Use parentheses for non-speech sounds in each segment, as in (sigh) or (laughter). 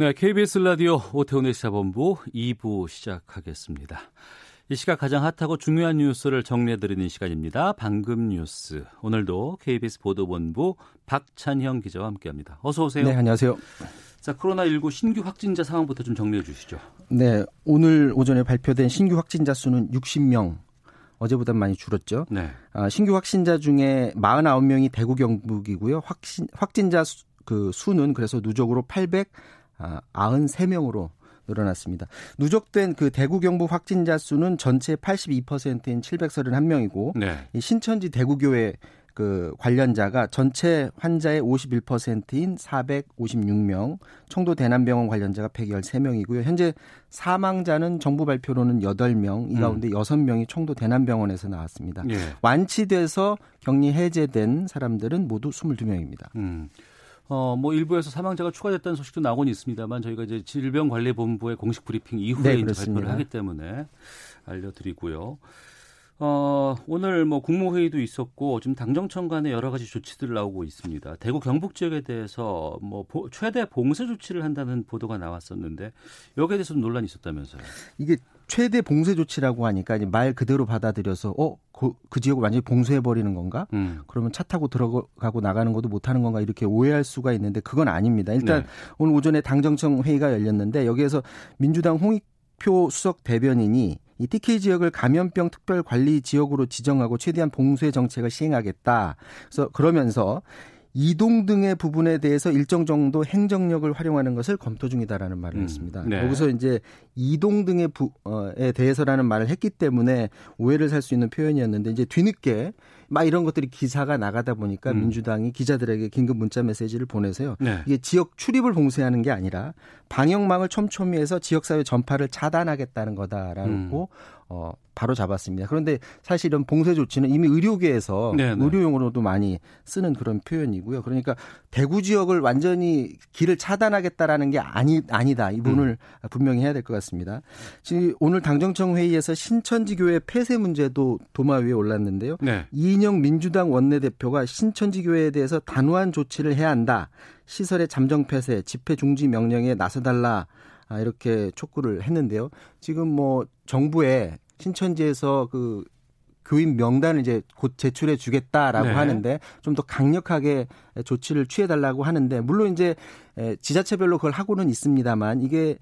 네, KBS 라디오 오태훈의 시사본부 2부 시작하겠습니다. 이 시각 가장 핫하고 중요한 뉴스를 정리해드리는 시간입니다. 방금 뉴스. 오늘도 KBS 보도본부 박찬형 기자와 함께합니다. 어서 오세요. 네, 안녕하세요. 자, 코로나19 신규 확진자 상황부터 좀 정리해 주시죠. 네, 오늘 오전에 발표된 신규 확진자 수는 60명. 어제보다 많이 줄었죠. 네. 아, 신규 확진자 중에 49명이 대구 경북이고요. 확신, 확진자 수, 그 수는 그래서 누적으로 893명으로 늘어났습니다. 누적된 그 대구 경북 확진자 수는 전체 82%인 731명이고 네. 이 신천지 대구교회 그 관련자가 전체 환자의 51%인 456명, 청도 대남병원 관련자가 113명이고요. 현재 사망자는 정부 발표로는 8명, 이 가운데 음. 6명이 청도 대남병원에서 나왔습니다. 예. 완치돼서 격리 해제된 사람들은 모두 22명입니다. 음. 어, 뭐 일부에서 사망자가 추가됐다는 소식도 나오곤 있습니다만 저희가 이제 질병관리본부의 공식 브리핑 이후에 네, 이제 발표를 하기 때문에 알려드리고요. 어, 오늘 뭐 국무회의도 있었고 지금 당정청 간에 여러 가지 조치들 나오고 있습니다. 대구 경북 지역에 대해서 뭐 보, 최대 봉쇄 조치를 한다는 보도가 나왔었는데 여기에 대해서 도 논란이 있었다면서요. 이게 최대 봉쇄 조치라고 하니까 말 그대로 받아들여서 어, 그, 그 지역을 완전히 봉쇄해 버리는 건가? 음. 그러면 차 타고 들어가고 나가는 것도 못 하는 건가? 이렇게 오해할 수가 있는데 그건 아닙니다. 일단 네. 오늘 오전에 당정청 회의가 열렸는데 여기에서 민주당 홍익표 수석 대변인이 이 TK 지역을 감염병 특별 관리 지역으로 지정하고 최대한 봉쇄 정책을 시행하겠다. 그래서 그러면서 이동 등의 부분에 대해서 일정 정도 행정력을 활용하는 것을 검토 중이다라는 말을 음, 했습니다. 네. 여기서 이제 이동 등의 부에 대해서라는 말을 했기 때문에 오해를 살 수 있는 표현이었는데 이제 뒤늦게 막 이런 것들이 기사가 나가다 보니까 음. 민주당이 기자들에게 긴급 문자 메시지를 보내서요. 네. 이게 지역 출입을 봉쇄하는 게 아니라 방역망을 촘촘히 해서 지역사회 전파를 차단하겠다는 거다라고 음. 어, 바로 잡았습니다. 그런데 사실은 봉쇄 조치는 이미 의료계에서 네네. 의료용으로도 많이 쓰는 그런 표현이고요. 그러니까 대구 지역을 완전히 길을 차단하겠다라는 게 아니 아니다. 이 부분을 음. 분명히 해야 될 것 같습니다. 지금 오늘 당정청 회의에서 신천지 교회 폐쇄 문제도 도마 위에 올랐는데요. 네. 이인영 민주당 원내대표가 신천지 교회에 대해서 단호한 조치를 해야 한다. 시설의 잠정 폐쇄, 집회 중지 명령에 나서달라. 아, 이렇게 촉구를 했는데요. 지금 뭐 정부에 신천지에서 그 교인 명단을 이제 곧 제출해 주겠다라고 네. 하는데 좀 더 강력하게 조치를 취해 달라고 하는데 물론 이제 지자체별로 그걸 하고는 있습니다만 이게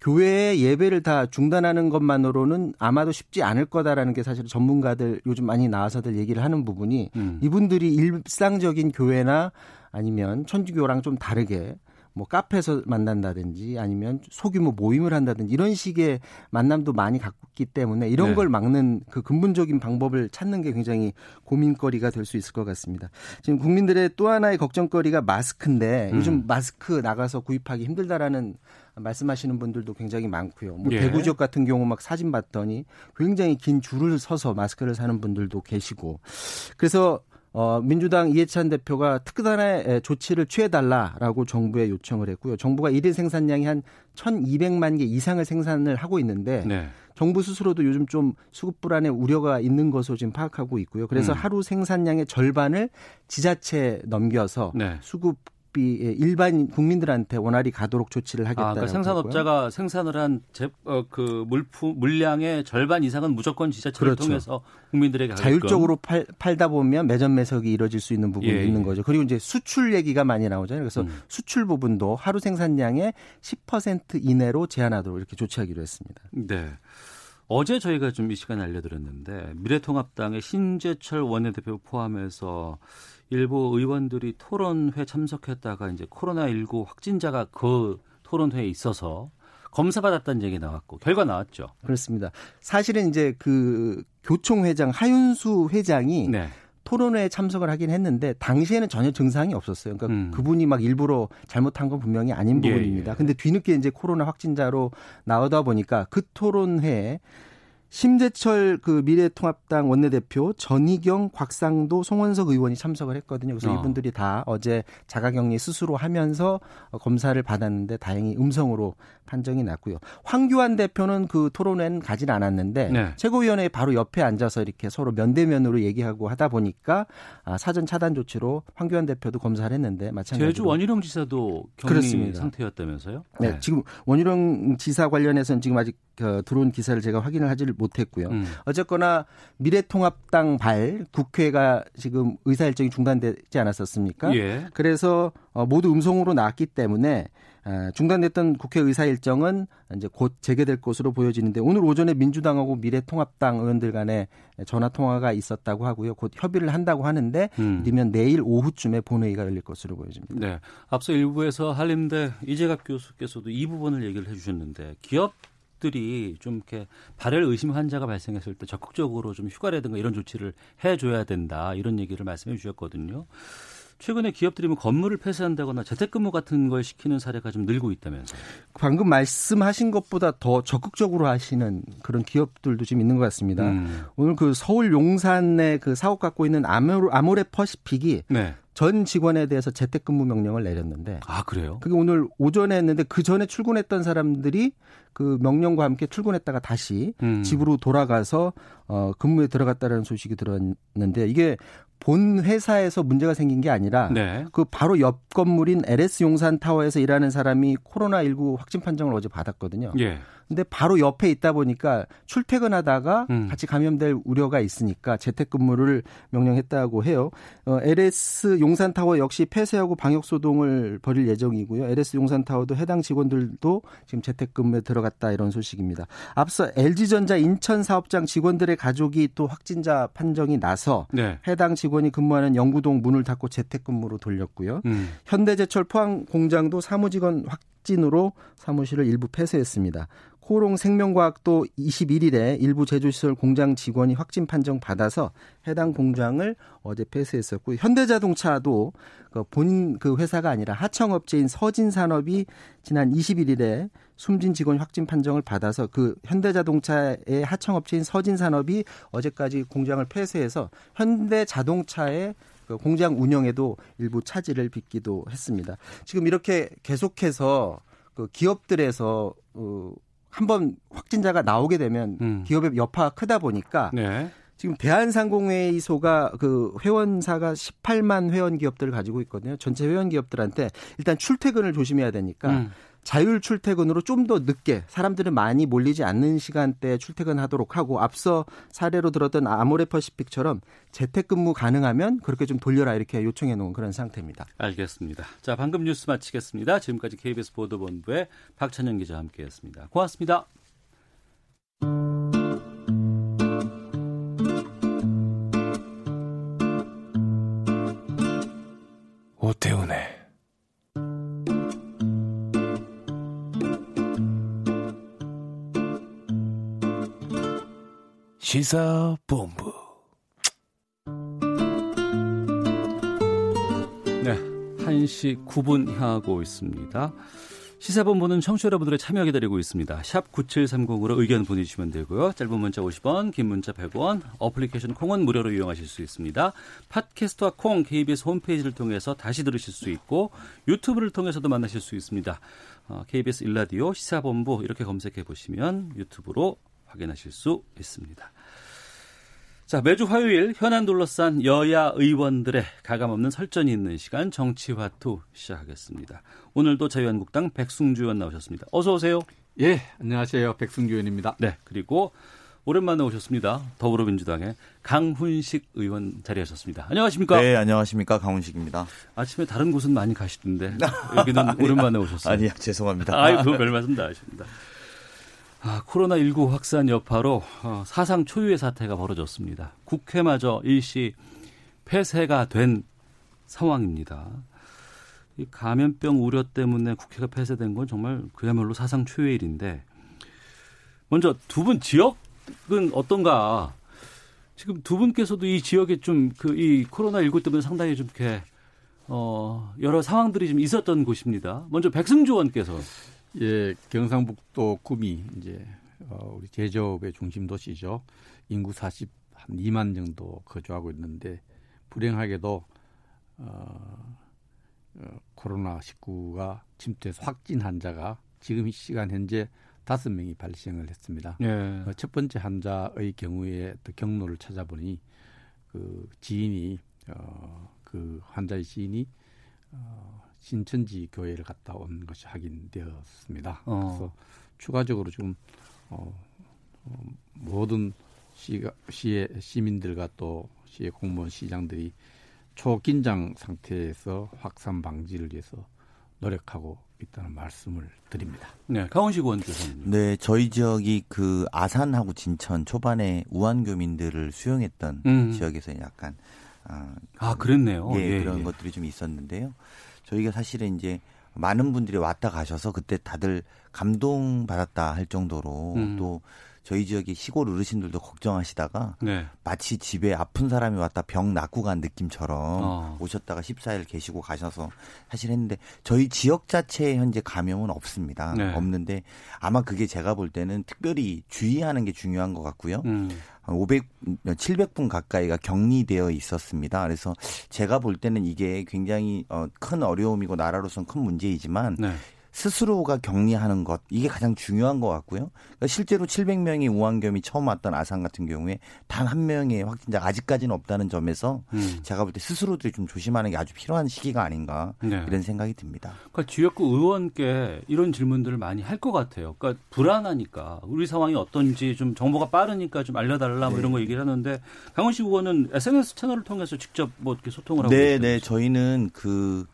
교회의 예배를 다 중단하는 것만으로는 아마도 쉽지 않을 거다라는 게 사실 전문가들 요즘 많이 나와서들 얘기를 하는 부분이 음. 이분들이 일상적인 교회나 아니면 천주교랑 좀 다르게 뭐 카페에서 만난다든지 아니면 소규모 모임을 한다든지 이런 식의 만남도 많이 갖고 있기 때문에 이런 네. 걸 막는 그 근본적인 방법을 찾는 게 굉장히 고민거리가 될 수 있을 것 같습니다. 지금 국민들의 또 하나의 걱정거리가 마스크인데 음. 요즘 마스크 나가서 구입하기 힘들다라는 말씀하시는 분들도 굉장히 많고요. 뭐 예. 대구 지역 같은 경우 막 사진 봤더니 굉장히 긴 줄을 서서 마스크를 사는 분들도 계시고 그래서 어, 민주당 이해찬 대표가 특단의 조치를 취해달라라고 정부에 요청을 했고요. 정부가 일일 생산량이 한 1,200만 개 이상을 생산을 하고 있는데 네. 정부 스스로도 요즘 좀 수급 불안에 우려가 있는 것으로 지금 파악하고 있고요. 그래서 음. 하루 생산량의 절반을 지자체에 넘겨서 네. 수급 비 일반 국민들한테 원활히 가도록 조치를 하겠다. 아, 그러니까 생산업자가. 생산을 한그 어, 물품 물량의 절반 이상은 무조건 지자체를 그렇죠. 통해서 국민들에게 자율적으로 팔, 팔다 보면 매점 매석이 이루어질 수 있는 부분이 예, 있는 예. 거죠. 그리고 이제 수출 얘기가 많이 나오잖아요. 그래서 음. 수출 부분도 하루 생산량의 10% 이내로 제한하도록 이렇게 조치하기로 했습니다. 네. 어제 저희가 좀 이 시간에 알려드렸는데 미래통합당의 신재철 원내대표 포함해서 일부 의원들이 토론회 참석했다가 이제 코로나19 확진자가 그 토론회에 있어서 검사 받았다는 얘기 나왔고 결과 나왔죠. 그렇습니다. 사실은 이제 그 교총회장 하윤수 회장이 네. 토론회에 참석을 하긴 했는데 당시에는 전혀 증상이 없었어요. 그러니까 음. 그분이 막 일부러 잘못한 건 분명히 아닌 예, 부분입니다. 예, 예. 근데 뒤늦게 이제 코로나 확진자로 나오다 보니까 그 토론회에 심재철 그 미래통합당 원내대표 전희경, 곽상도, 송원석 의원이 참석을 했거든요. 그래서 어. 이분들이 다 어제 자가격리 스스로 하면서 검사를 받았는데 다행히 음성으로 판정이 났고요. 황교안 대표는 그 토론회는 가진 않았는데 네. 최고위원회 바로 옆에 앉아서 이렇게 서로 면대면으로 얘기하고 하다 보니까 아, 사전 차단 조치로 황교안 대표도 검사를 했는데 마찬가지로 제주 원희룡 지사도 격리 그렇습니다. 상태였다면서요? 네, 네, 지금 원희룡 지사 관련해서는 지금 아직 그 들어온 기사를 제가 확인을 하지를 못했고요. 음. 어쨌거나 미래통합당 발 국회가 지금 의사 일정이 중단되지 않았었습니까? 예. 그래서 어, 모두 음성으로 나왔기 때문에 어, 중단됐던 국회 의사 일정은 이제 곧 재개될 것으로 보여지는데 오늘 오전에 민주당하고 미래통합당 의원들 간에 전화 통화가 있었다고 하고요. 곧 협의를 한다고 하는데 음. 이르면 내일 오후쯤에 본회의가 열릴 것으로 보여집니다. 네. 앞서 일부에서 한림대 이재갑 교수께서도 이 부분을 얘기를 해 주셨는데 기업 들이 좀 이렇게 발열 의심 환자가 발생했을 때 적극적으로 좀 휴가라든가 이런 조치를 해줘야 된다 이런 얘기를 말씀해 주셨거든요. 최근에 기업들이 뭐 건물을 폐쇄한다거나 재택근무 같은 걸 시키는 사례가 좀 늘고 있다면서요. 방금 말씀하신 것보다 더 적극적으로 하시는 그런 기업들도 지금 있는 것 같습니다. 음. 오늘 그 서울 용산에 그 사업 갖고 있는 아모레 퍼시픽이 네. 전 직원에 대해서 재택근무 명령을 내렸는데 아 그래요? 그게 오늘 오전에 했는데 그 전에 출근했던 사람들이 그 명령과 함께 출근했다가 다시 음. 집으로 돌아가서 어 근무에 들어갔다라는 소식이 들었는데 이게 본 회사에서 문제가 생긴 게 아니라 네. 그 바로 옆 건물인 LS 용산 타워에서 일하는 사람이 코로나 19 확진 판정을 어제 받았거든요. 예. 근데 바로 옆에 있다 보니까 출퇴근하다가 음. 같이 감염될 우려가 있으니까 재택근무를 명령했다고 해요. 어, LS 용산타워 역시 폐쇄하고 방역 소동을 벌일 예정이고요. LS 용산타워도 해당 직원들도 지금 재택근무에 들어갔다 이런 소식입니다. 앞서 LG전자 인천 사업장 직원들의 가족이 또 확진자 판정이 나서 네. 해당 직원이 근무하는 영구동 문을 닫고 재택근무로 돌렸고요. 음. 현대제철 포항 공장도 사무직원 확 진으로 사무실을 일부 폐쇄했습니다. 코롱 생명과학도 21일에 일부 제조시설 공장 직원이 확진 판정 받아서 해당 공장을 어제 폐쇄했었고 현대자동차도 그 본인 그 회사가 아니라 하청업체인 서진산업이 지난 21일에 숨진 직원 확진 판정을 받아서 그 현대자동차의 하청업체인 서진산업이 어제까지 공장을 폐쇄해서 현대자동차의 그 공장 운영에도 일부 차질을 빚기도 했습니다. 지금 이렇게 계속해서 그 기업들에서 어 한번 확진자가 나오게 되면 음. 기업의 여파가 크다 보니까 네. 지금 대한상공회의소가 그 회원사가 18만 회원 기업들을 가지고 있거든요. 전체 회원 기업들한테 일단 출퇴근을 조심해야 되니까 음. 자율 출퇴근으로 좀 더 늦게 사람들은 많이 몰리지 않는 시간대에 출퇴근하도록 하고 앞서 사례로 들었던 아모레퍼시픽처럼 재택근무 가능하면 그렇게 좀 돌려라 이렇게 요청해 놓은 그런 상태입니다. 알겠습니다. 자, 방금 뉴스 마치겠습니다. 지금까지 KBS 보도본부의 박찬영 기자와 함께했습니다. 고맙습니다. 오태훈의 시사본부. 네, 1시 9분 향하고 있습니다. 시사본부는 청취자 여러분들의 참여 기다리고 있습니다. 샵 9730으로 의견 보내주시면 되고요. 짧은 문자 50원, 긴 문자 100원, 어플리케이션 콩은 무료로 이용하실 수 있습니다. 팟캐스트와 콩, KBS 홈페이지를 통해서 다시 들으실 수 있고 유튜브를 통해서도 만나실 수 있습니다. KBS 어, 일라디오 시사본부 이렇게 검색해 보시면 유튜브로 확인하실 수 있습니다. 자, 매주 화요일 현안 둘러싼 여야 의원들의 가감없는 설전이 있는 시간 정치화투 시작하겠습니다. 오늘도 자유한국당 백승주 의원 나오셨습니다. 어서 오세요. 예, 안녕하세요. 백승주 의원입니다. 네, 그리고 오랜만에 오셨습니다. 더불어민주당의 강훈식 의원 자리하셨습니다. 안녕하십니까? 네, 안녕하십니까? 강훈식입니다. 아침에 다른 곳은 많이 가시던데 (laughs) 여기는 오랜만에 오셨어요. 아니요, 죄송합니다. 아이고, 별 말씀 다 하십니다. 아, 코로나19 확산 여파로 어, 사상 초유의 사태가 벌어졌습니다. 국회마저 일시 폐쇄가 된 상황입니다. 이 감염병 우려 때문에 국회가 폐쇄된 건 정말 그야말로 사상 초유의 일인데 먼저 두 분 지역은 어떤가 지금 두 분께서도 이 지역에 좀 그 이 코로나 19 때문에 상당히 좀 이렇게 어 여러 상황들이 좀 있었던 곳입니다. 먼저 백승주 원께서 예, 경상북도 구미 이제 어, 우리 제조업의 중심 도시죠. 인구 40 한 2만 정도 거주하고 있는데 불행하게도 어, 어, 코로나 19가 침투해서 확진 환자가 지금 이 시간 현재 다섯 명이 발생을 했습니다. 예. 어, 첫 번째 환자의 경우에 또 경로를 찾아보니 그 지인이 어, 그 환자의 지인이 어, 신천지 교회를 갔다 온 것이 확인되었습니다. 어. 그래서 추가적으로 좀 어, 어, 모든 시가, 시의 시민들과 또 시의 공무원 시장들이 초긴장 상태에서 확산 방지를 위해서 노력하고 있다는 말씀을 드립니다. 네, 강원식 의원께서는 네, 저희 지역이 그 아산하고 진천 초반에 우한교민들을 수용했던 음. 지역에서 약간 아, 아 그랬네요. 예, 예, 그런 예. 것들이 좀 있었는데요. 저희가 사실은 이제 많은 분들이 왔다 가셔서 그때 다들 감동받았다 할 정도로 음. 또 저희 지역의 시골 어르신들도 걱정하시다가 네. 마치 집에 아픈 사람이 왔다 병 낫고 간 느낌처럼 어. 오셨다가 14일 계시고 가셔서 사실 했는데 저희 지역 자체에 현재 감염은 없습니다. 네. 없는데 아마 그게 제가 볼 때는 특별히 주의하는 게 중요한 것 같고요. 음. 한 500, 700분 가까이가 격리되어 있었습니다. 그래서 제가 볼 때는 이게 굉장히 어, 큰 어려움이고 나라로서는 큰 문제이지만 네. 스스로가 격리하는 것 이게 가장 중요한 것 같고요. 그러니까 실제로 700명이 우한겸이 처음 왔던 아산 같은 경우에 단 한 명의 확진자가 아직까지는 없다는 점에서 음. 제가 볼 때 스스로들이 좀 조심하는 게 아주 필요한 시기가 아닌가 네. 이런 생각이 듭니다. 그러니까 지역구 의원께 이런 질문들을 많이 할 것 같아요. 그러니까 불안하니까 우리 상황이 어떤지 좀 정보가 빠르니까 좀 알려달라 뭐 이런 거 얘기를 하는데 강원식 의원은 SNS 채널을 통해서 직접 뭐 이렇게 소통을 하고 네, 계시다면서요? 네, 저희는 그,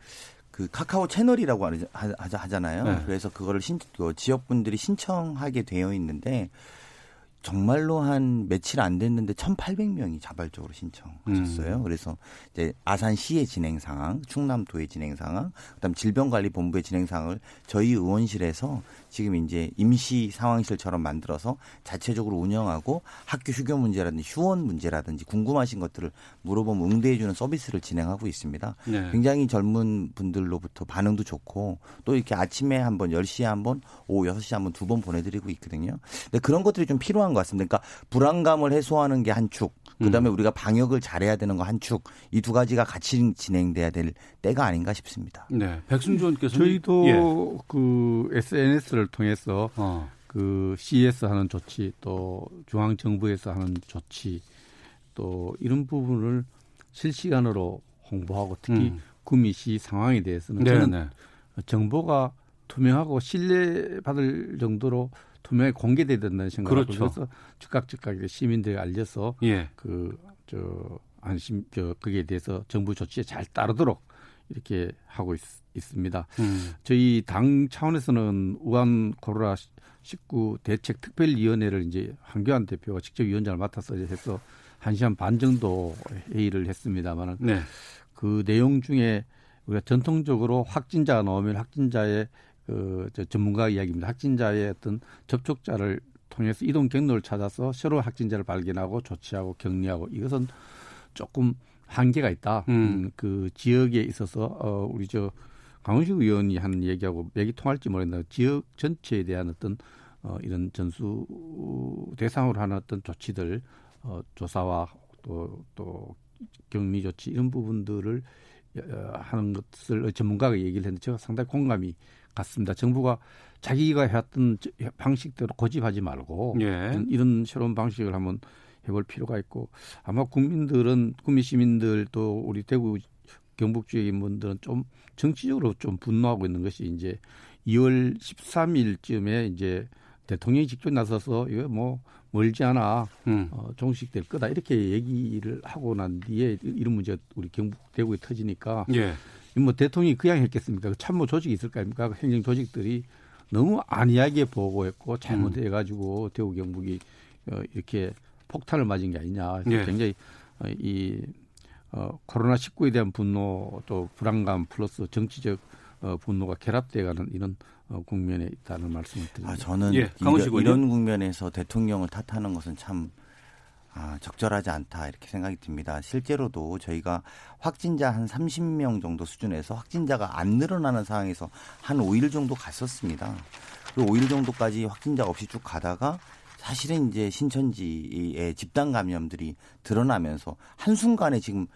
그 카카오 채널이라고 하잖아요. 네. 그래서 그거를 신, 그 지역분들이 신청하게 되어 있는데 정말로 한 며칠 안 됐는데 1,800명이 자발적으로 신청하셨어요. 음. 그래서 이제 아산시의 진행 상황, 충남도의 진행 상황, 그다음 질병관리본부의 진행 상황을 저희 의원실에서 지금 이제 임시 상황실처럼 만들어서 자체적으로 운영하고 학교 휴교 문제라든지 휴원 문제라든지 궁금하신 것들을 물어보면 응대해주는 서비스를 진행하고 있습니다. 네. 굉장히 젊은 분들로부터 반응도 좋고 또 이렇게 아침에 한 번, 10시에 한 번, 오후 6시에 한번 두 번 보내드리고 있거든요. 근데 그런 것들이 좀 필요한 것 같습니다. 그러니까 불안감을 해소하는 게 한 축, 그 다음에 우리가 방역을 잘해야 되는 거 한 축, 이 두 가지가 같이 진행돼야 될 때가 아닌가 싶습니다. 네. 백승주 의원께서는 저희도 예. 그 SNS를 통해서 어. 그 CS 하는 조치 또 중앙 정부에서 하는 조치 또 이런 부분을 실시간으로 홍보하고 특히 음. 구미시 상황에 대해서는 네, 저는 네. 정보가 투명하고 신뢰받을 정도로 투명하게 공개돼야 된다는 생각을 그렇죠. 그래서 즉각 즉각 시민들에 알려서 예. 그저 안심 저 거기에 대해서 정부 조치에 잘 따르도록 이렇게 하고 있, 있습니다. 음. 저희 당 차원에서는 우한 코로나 19 대책 특별위원회를 이제 한교안 대표가 직접 위원장을 맡아서 해서 한 시간 반 정도 회의를 했습니다만은 네. 그 내용 중에 우리가 전통적으로 확진자가 나오면 확진자의 그저 전문가 이야기입니다. 확진자의 어떤 접촉자를 통해서 이동 경로를 찾아서 새로 확진자를 발견하고 조치하고 격리하고 이것은 조금 한계가 있다. 음. 음, 그 지역에 있어서 어 우리 저 강훈식 의원이 하는 얘기하고 맥이 통할지 모르겠는데 지역 전체에 대한 어떤 어 이런 전수 대상으로 하는 어떤 조치들 어 조사와 또또 격리 조치 이런 부분들을 어, 하는 것을 전문가가 얘기를 했는데 제가 상당히 공감이 갔습니다. 정부가 자기가 해왔던 저- 방식대로 고집하지 말고 예. 이런, 이런 새로운 방식을 한번 해볼 필요가 있고 아마 국민들은 국민 시민들 또 우리 대구 경북 지역의 분들은 좀 정치적으로 좀 분노하고 있는 것이 이제 2월 13일쯤에 이제 대통령이 직접 나서서 이거 뭐 멀지 않아 음. 어, 종식될 거다 이렇게 얘기를 하고 난 뒤에 이런 문제가 우리 경북 대구에 터지니까 예. 뭐 대통령이 그냥 했겠습니까? 그 참모 조직이 있을 거 아닙니까? 그 행정 조직들이 너무 안이하게 보고했고 잘못해가지고 대구 경북이 어, 이렇게 폭탄을 맞은 게 아니냐. 예. 굉장히 어, 이 어, 코로나 19에 대한 분노 또 불안감 플러스 정치적 어, 분노가 결합돼가는 이런 어, 국면에 있다는 말씀을 드립니다. 아, 저는 예, 이런. 이런 국면에서 대통령을 탓하는 것은 참 아, 적절하지 않다 이렇게 생각이 듭니다. 실제로도 저희가 확진자 한 30명 정도 수준에서 확진자가 안 늘어나는 상황에서 한 5일 정도 갔었습니다. 그 5일 정도까지 확진자 없이 쭉 가다가 사실은 이제 신천지의 집단 감염들이 드러나면서 한순간에 지금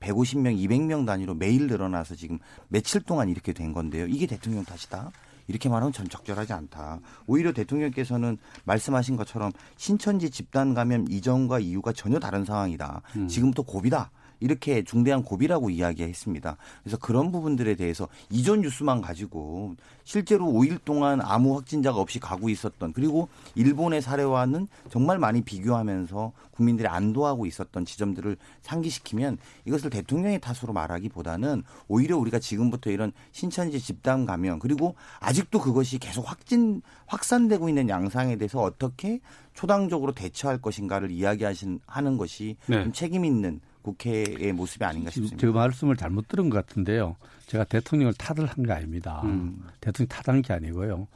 150명, 200명 단위로 매일 늘어나서 지금 며칠 동안 이렇게 된 건데요. 이게 대통령 탓이다. 이렇게 말하면 전 적절하지 않다. 오히려 대통령께서는 말씀하신 것처럼 신천지 집단 감염 이전과 이후가 전혀 다른 상황이다. 음. 지금부터 고비다. 이렇게 중대한 고비라고 이야기했습니다. 그래서 그런 부분들에 대해서 이전 뉴스만 가지고 실제로 5일 동안 아무 확진자가 없이 가고 있었던 그리고 일본의 사례와는 정말 많이 비교하면서 국민들이 안도하고 있었던 지점들을 상기시키면 이것을 대통령의 탓으로 말하기보다는 오히려 우리가 지금부터 이런 신천지 집단 감염 그리고 아직도 그것이 계속 확진 확산되고 있는 양상에 대해서 어떻게 초당적으로 대처할 것인가를 이야기하신 하는 것이 네. 좀 책임 있는 국회의 모습이 아닌가 싶습니다. 제 말씀을 잘못 들은 것 같은데요. 제가 대통령을 탓을 한 게 아닙니다. 음. 대통령 탓한 게 아니고요.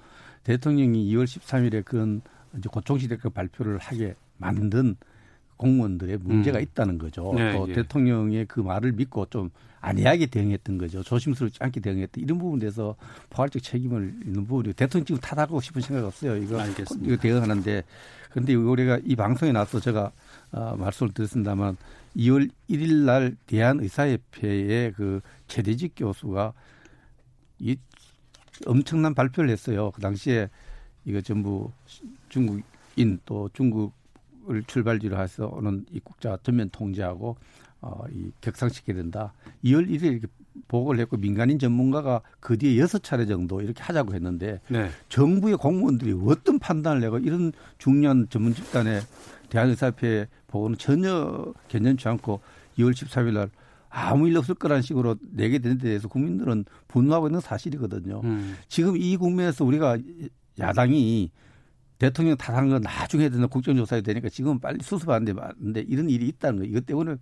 대통령이 2월 13일에 그런 이제 고총시대급 발표를 하게 만든 공무원들의 문제가 음. 있다는 거죠. 네, 또 예. 대통령의 그 말을 믿고 좀 안이하게 대응했던 거죠. 조심스럽지 않게 대응했던 이런 부분에 대해서 포괄적 책임을 있는 부분이 대통령 지금 탓하고 싶은 생각 없어요. 이거 알겠습니다. 이거 대응하는데 그런데 우리가 이 방송에 나와서 제가 어, 말씀을 드렸습니다만 2월 1일 날 대한의사협회의 그 최대직 교수가 이 엄청난 발표를 했어요. 그 당시에 이거 전부 중국인 또 중국을 출발지로 해서 오는 입국자 전면 통제하고 어, 이 격상시켜야 된다. 2월 1일 이렇게 보고를 했고 민간인 전문가가 그 뒤에 여섯 차례 정도 이렇게 하자고 했는데 네. 정부의 공무원들이 어떤 판단을 내고 이런 중요한 전문 집단에 대한의사협회 보고는 전혀 견념치 않고 2월 13일 날 아무 일 없을 거라는 식으로 내게 된 데 대해서 국민들은 분노하고 있는 사실이거든요. 음. 지금 이 국면에서 우리가 야당이 대통령 탓한 건 나중에 되는 국정조사에 되니까 지금 빨리 수습하는데 맞는데 이런 일이 있다는 거 이것 때문에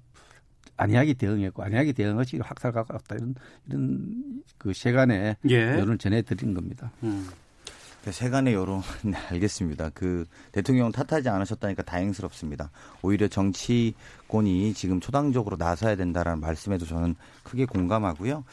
안이하게 대응했고 안이하게 대응한 것이 확살 가깝다 이런 이런 그 세간의 예. 여론을 전해드린 겁니다. 음. 그 세간의 여론 (laughs) 네, 알겠습니다. 그 대통령 탓하지 않으셨다니까 다행스럽습니다. 오히려 정치권이 지금 초당적으로 나서야 된다라는 말씀에도 저는 크게 공감하고요.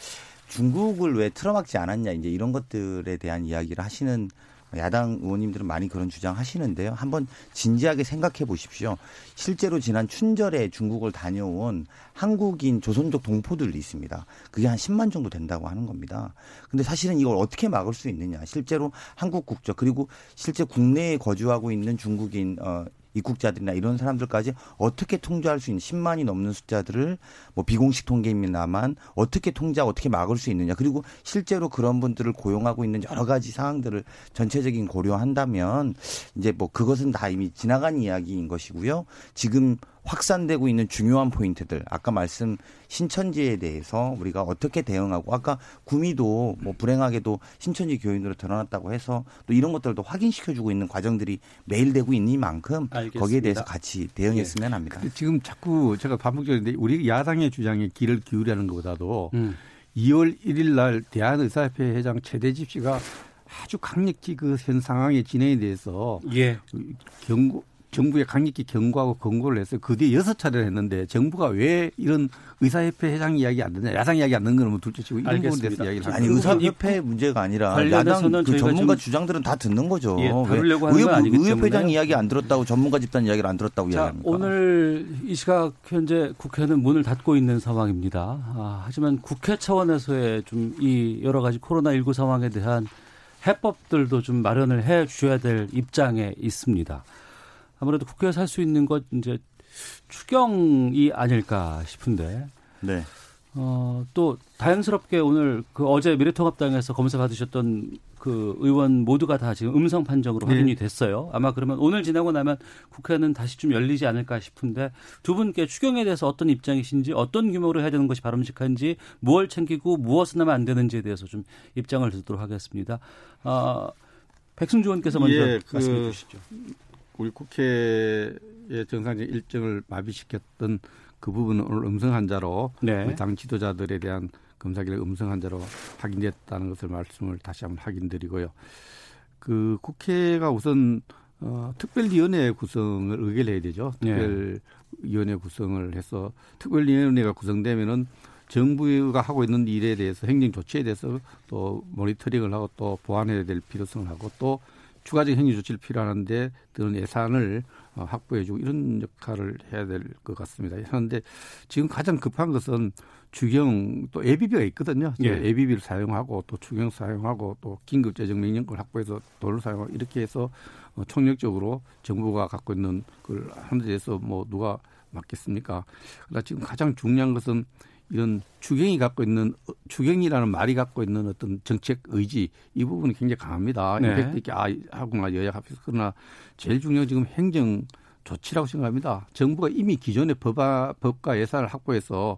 중국을 왜 틀어막지 않았냐 이제 이런 것들에 대한 이야기를 하시는 야당 의원님들은 많이 그런 주장하시는데요. 한번 진지하게 생각해 보십시오. 실제로 지난 춘절에 중국을 다녀온 한국인 조선족 동포들이 있습니다. 그게 한 10만 정도 된다고 하는 겁니다. 근데 사실은 이걸 어떻게 막을 수 있느냐. 실제로 한국 국적 그리고 실제 국내에 거주하고 있는 중국인 어 입국자들이나 이런 사람들까지 어떻게 통제할 수 있는 10만이 넘는 숫자들을 뭐 비공식 통계입니다만 어떻게 통제하고 어떻게 막을 수 있느냐 그리고 실제로 그런 분들을 고용하고 있는 여러 가지 상황들을 전체적인 고려한다면 이제 뭐 그것은 다 이미 지나간 이야기인 것이고요. 지금 확산되고 있는 중요한 포인트들 아까 말씀 신천지에 대해서 우리가 어떻게 대응하고 아까 구미도 뭐 불행하게도 신천지 교인으로 드러났다고 해서 또 이런 것들도 확인시켜주고 있는 과정들이 매일 되고 있니만큼. 거기에 대해서 같이 대응했으면 예. 합니다. 지금 자꾸 제가 반복적인데 우리 야당의 주장에 귀를 기울이는 것보다도 음. 2월 1일 날 대한의사협회 회장 최대집 씨가 아주 강력히 그 현 상황의 진행에 대해서 예. 경고 정부에 강력히 경고하고 권고를 해서 그 뒤에 여섯 차례를 했는데 정부가 왜 이런 의사협회 회장 이야기 안 듣냐 야당 이야기 안 듣는 거는 뭐 둘째치고 이런 부분에 대해서 이야기를 아니 의사협회 문제가 아니라 야당 그 전문가 주장들은 다 듣는 거죠. 예, 하는 건 아니기 때문에 의회장 이야기 안 들었다고 전문가 집단 이야기를 안 들었다고 자, 이야기합니까? 오늘 이 시각 현재 국회는 문을 닫고 있는 상황입니다. 아, 하지만 국회 차원에서의 좀 이 여러 가지 코로나 19 상황에 대한 해법들도 좀 마련을 해 주셔야 될 입장에 있습니다. 아무래도 국회에서 할 수 있는 것 이제 추경이 아닐까 싶은데. 네. 어, 또 다행스럽게 오늘 그 어제 미래통합당에서 검사 받으셨던 그 의원 모두가 다 지금 음성 판정으로 확인이 네. 됐어요. 아마 그러면 오늘 지나고 나면 국회는 다시 좀 열리지 않을까 싶은데 두 분께 추경에 대해서 어떤 입장이신지 어떤 규모로 해야 되는 것이 바람직한지 무엇을 챙기고 무엇은 하면 안 되는지에 대해서 좀 입장을 듣도록 하겠습니다. 어, 백승주 의원께서 먼저 예, 그 말씀해 주시죠. 우리 국회의 정상적 일정을 마비시켰던 그 부분은 오늘 음성 환자로 네. 당 지도자들에 대한 검사 결과 음성 환자로 확인됐다는 것을 말씀을 다시 한번 확인드리고요. 그 국회가 우선 어, 특별위원회 구성을 의결해야 되죠. 특별위원회 구성을 해서 특별위원회가 구성되면은 정부가 하고 있는 일에 대해서 행정 조치에 대해서 또 모니터링을 하고 또 보완해야 될 필요성을 하고 또 추가적인 행정 조치를 필요하는데 그런 예산을 어, 확보해주고 이런 역할을 해야 될 것 같습니다. 그런데 지금 가장 급한 것은 추경 또 예비비가 있거든요. 예. 예비비를 사용하고 또 추경 사용하고 또 긴급 재정 명령권 확보해서 돈을 사용하고 이렇게 해서 어, 총력적으로 정부가 갖고 있는 그걸 하는 데 대해서 뭐 누가 맡겠습니까? 그러나 지금 가장 중요한 것은 이런 추경이 갖고 있는 추경이라는 말이 갖고 있는 어떤 정책 의지 이 부분이 굉장히 강합니다. 네. 임팩트 있게 아 하고나 여야 합해서 그러나 제일 중요한 지금 행정 조치라고 생각합니다. 정부가 이미 기존의 법화, 법과 예산을 확보해서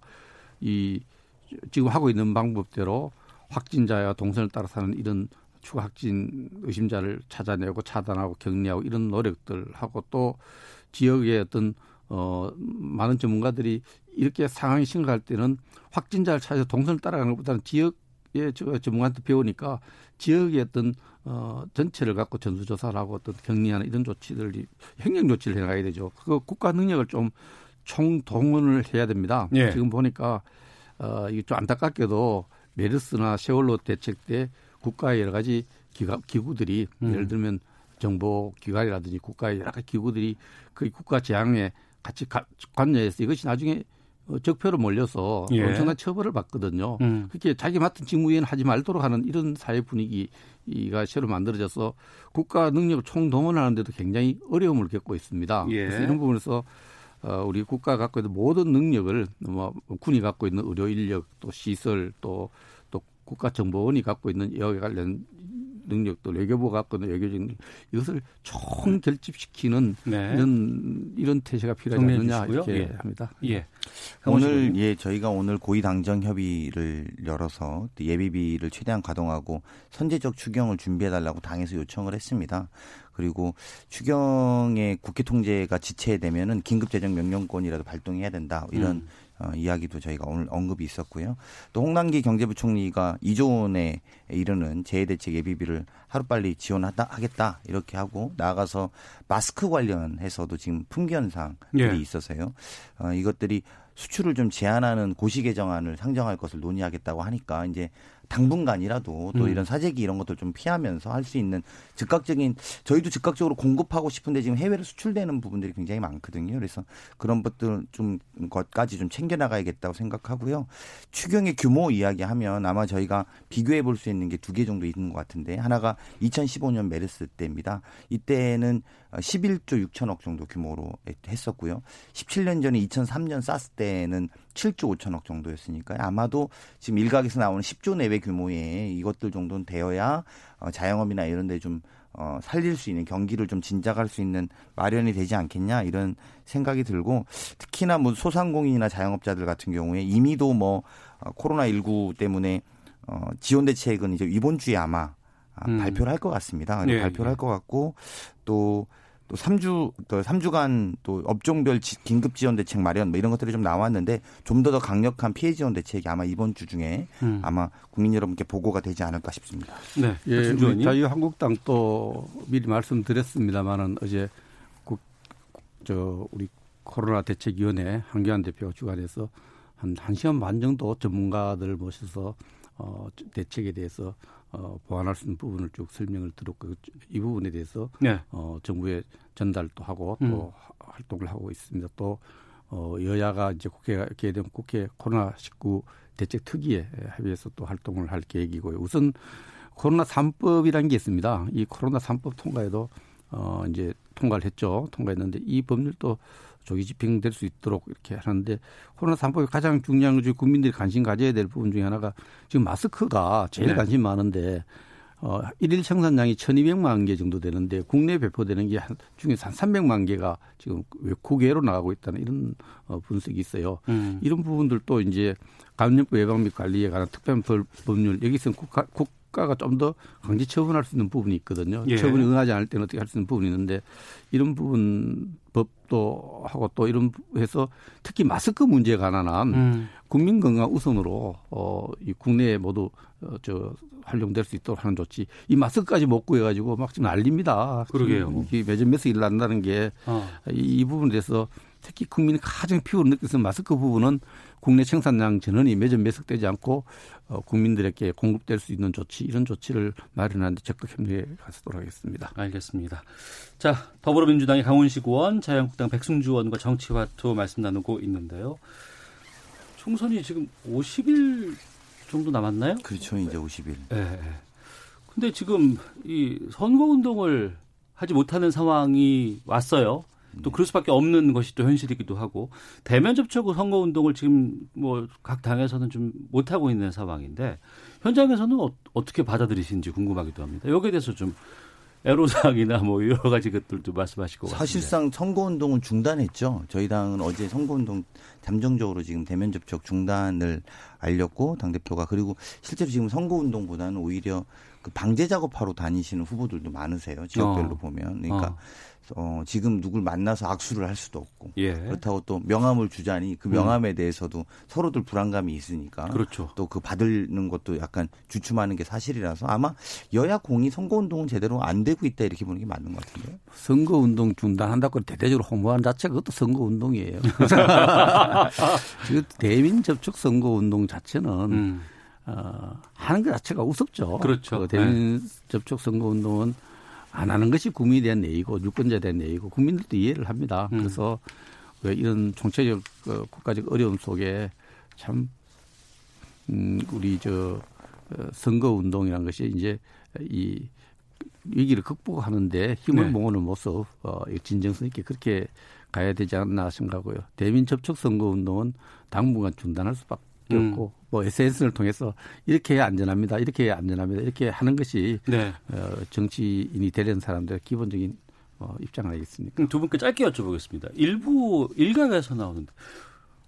이 지금 하고 있는 방법대로 확진자와 동선을 따라서 하는 이런 추가 확진 의심자를 찾아내고 차단하고 격리하고 이런 노력들 하고 또 지역의 어떤 어 많은 전문가들이 이렇게 상황이 심각할 때는 확진자를 찾아서 동선을 따라가는 것보다는 지역의 전문가한테 배우니까 지역의 어떤 어 전체를 갖고 전수조사를 하고 어떤 격리하는 이런 조치들이 행정 조치를 해나가야 되죠. 그 국가 능력을 좀 총동원을 해야 됩니다. 예. 지금 보니까 어 이게 좀 안타깝게도 메르스나 세월로 대책 때 국가의 여러 가지 기가, 기구들이 음. 예를 들면 정보 기관이라든지 국가의 여러 가지 기구들이 그 국가 재앙에 같이 가, 관여해서 이것이 나중에 어, 적폐로 몰려서 예. 엄청난 처벌을 받거든요. 음. 그렇게 자기 맡은 직무에는 하지 말도록 하는 이런 사회 분위기가 새로 만들어져서 국가 능력을 총동원하는데도 굉장히 어려움을 겪고 있습니다. 예. 그래서 이런 부분에서 어, 우리 국가가 갖고 있는 모든 능력을 뭐 군이 갖고 있는 의료 인력 또 시설 또 또 국가정보원이 갖고 있는 여기 관련 능력도 외교부가 갖고 있는 외교적 능 이것을 총 결집시키는 네. 이런 이런 태세가 필요하지 않느냐 이렇게 예. 합니다. 예. 오늘 예 저희가 오늘 고위 당정 협의를 열어서 예비비를 최대한 가동하고 선제적 추경을 준비해 달라고 당에서 요청을 했습니다. 그리고 추경의 국회 통제가 지체되면은 긴급재정 명령권이라도 발동해야 된다 이런 음. 어, 이야기도 저희가 오늘 언급이 있었고요. 또 홍남기 경제부총리가 2조 원에 이르는 재해대책 예비비를 하루빨리 지원하다 하겠다 이렇게 하고 나아가서 마스크 관련해서도 지금 품귀 현상들이 예. 있어서요. 어, 이것들이 수출을 좀 제한하는 고시 개정안을 상정할 것을 논의하겠다고 하니까 이제 당분간이라도 또 음. 이런 사재기 이런 것들 좀 피하면서 할 수 있는 즉각적인 저희도 즉각적으로 공급하고 싶은데 지금 해외로 수출되는 부분들이 굉장히 많거든요. 그래서 그런 것들 좀 것까지 좀 챙겨 나가야겠다고 생각하고요. 추경의 규모 이야기하면 아마 저희가 비교해 볼 수 있는 게 두 개 정도 있는 것 같은데 하나가 2015년 메르스 때입니다. 이때는 11조 6천억 정도 규모로 했었고요. 17년 전에 2003년 사스 때는 7조 5천억 정도였으니까 아마도 지금 일각에서 나오는 10조 내외 규모의 이것들 정도는 되어야 어, 자영업이나 이런 데좀 어, 살릴 수 있는 경기를 좀 진작할 수 있는 마련이 되지 않겠냐 이런 생각이 들고 특히나 뭐 소상공인이나 자영업자들 같은 경우에 이미도 뭐 어, 코로나 19 때문에 어, 지원 대책은 이제 이번 주에 아마 음. 발표를 할 것 같습니다. 네. 발표를 할 것 같고 또 또 3주 또 3주간 또 업종별 긴급 지원 대책 마련 뭐 이런 것들이 좀 나왔는데 좀더더 강력한 피해 지원 대책이 아마 이번 주 중에 음. 아마 국민 여러분께 보고가 되지 않을까 싶습니다. 네. 예, 우리 자유한국당 또 미리 말씀드렸습니다만은 어제 국, 저 우리 코로나 대책위원회 한교안 대표가 주관해서 한 1시간 반 정도 전문가들을 모셔서 어, 대책에 대해서 어, 보완할 수 있는 부분을 쭉 설명을 들었고 이 부분에 대해서 네. 어, 정부에 전달도 하고 또 음. 활동을 하고 있습니다. 또 어, 여야가 이제 국회가 되면 국회 코로나 19 대책 특위에 합의해서 또 활동을 할 계획이고요. 우선 코로나 3법이라는 게 있습니다. 이 코로나 3법 통과에도 어, 이제 통과를 했죠. 통과했는데 이 법률도 조기 집행될 수 있도록 이렇게 하는데 코로나 3법이 가장 중요한 건 국민들이 관심 가져야 될 부분 중에 하나가 지금 마스크가 제일 네. 관심 많은데 어, 일일 생산량이 1,200만 개 정도 되는데 국내에 배포되는 게 한, 중에서 한 300만 개가 지금 국외로 나가고 있다는 이런 어, 분석이 있어요. 음. 이런 부분들도 이제 감염병 예방 및 관리에 관한 특별 법률 여기서 국가, 국 국가가 좀 더 강제 처분할 수 있는 부분이 있거든요. 예. 처분이 응하지 않을 때는 어떻게 할 수 있는 부분이 있는데 이런 부분 법도 하고 또 이런 해서 특히 마스크 문제에 관한 한 음. 국민 건강 우선으로 어, 이 국내에 모두 어, 저 활용될 수 있도록 하는 조치. 이 마스크까지 못 구해 가지고 막 지금 난립니다. 그러게요. 이 매점에서 일 난다는 게이 어. 이 부분에 대해서 특히 국민이 가장 피부로 느껴서 마스크 부분은 국내 생산량 전원이 매점 매석되지 않고 어, 국민들에게 공급될 수 있는 조치 이런 조치를 마련하는데 적극 협력해 가도록 하겠습니다. 알겠습니다. 자 더불어민주당의 강훈식 의원, 자유한국당 백승주 의원과 정치화투 말씀 나누고 있는데요. 총선이 지금 50일 정도 남았나요? 그렇죠, 이제 50일. 네. 근데 지금 이 선거 운동을 하지 못하는 상황이 왔어요. 또 그럴 수밖에 없는 것이 또 현실이기도 하고 대면 접촉 선거 운동을 지금 뭐 각 당에서는 좀 못 하고 있는 상황인데 현장에서는 어, 떻게 받아들이시는지 궁금하기도 합니다. 여기에 대해서 좀 애로사항이나 뭐 여러 가지 것들도 말씀하실 것 같습니다. 사실상 선거운동은 중단했죠. 저희 당은 어제 선거운동 잠정적으로 지금 대면 접촉 중단을 알렸고 당 대표가 그리고 실제로 지금 선거운동보다는 오히려 그 방제 작업하러 다니시는 후보들도 많으세요. 지역별로 어. 보면 그러니까 어. 어, 지금 누굴 만나서 악수를 할 수도 없고 예. 그렇다고 또 명함을 주자니 그 명함에 음. 대해서도 서로들 불안감이 있으니까 그렇죠. 또 그 받는 것도 약간 주춤하는 게 사실이라서 아마 여야 공이 선거운동은 제대로 안 되고 있다 이렇게 보는 게 맞는 것 같은데요. 선거운동 중단한다고 대대적으로 홍보한 자체가 그것도 선거운동이에요. 지금 (laughs) (laughs) 대민 접촉 선거운동 자체는 음. 어, 하는 것 자체가 우습죠. 그렇죠. 그 대민 네. 접촉 선거운동은 안 하는 것이 국민에 대한 예의고 유권자에 대한 예의고 국민들도 이해를 합니다. 음. 그래서 왜 이런 총체적 그 국가적 어려움 속에 참 음, 우리 저 어, 선거 운동이라는 것이 이제 이 위기를 극복하는데 힘을 네. 모으는 모습 어, 진정성 있게 그렇게 가야 되지 않나 생각하고요. 대민 접촉 선거 운동은 당분간 중단할 수밖에 음. 없고 뭐 SNS를 통해서 이렇게 해야 안전합니다. 이렇게 해야 안전합니다. 이렇게 하는 것이 네. 어, 정치인이 되려는 사람들의 기본적인 어, 입장 아니겠습니까? 두 분께 짧게 여쭤보겠습니다. 일부 일각에서 나오는데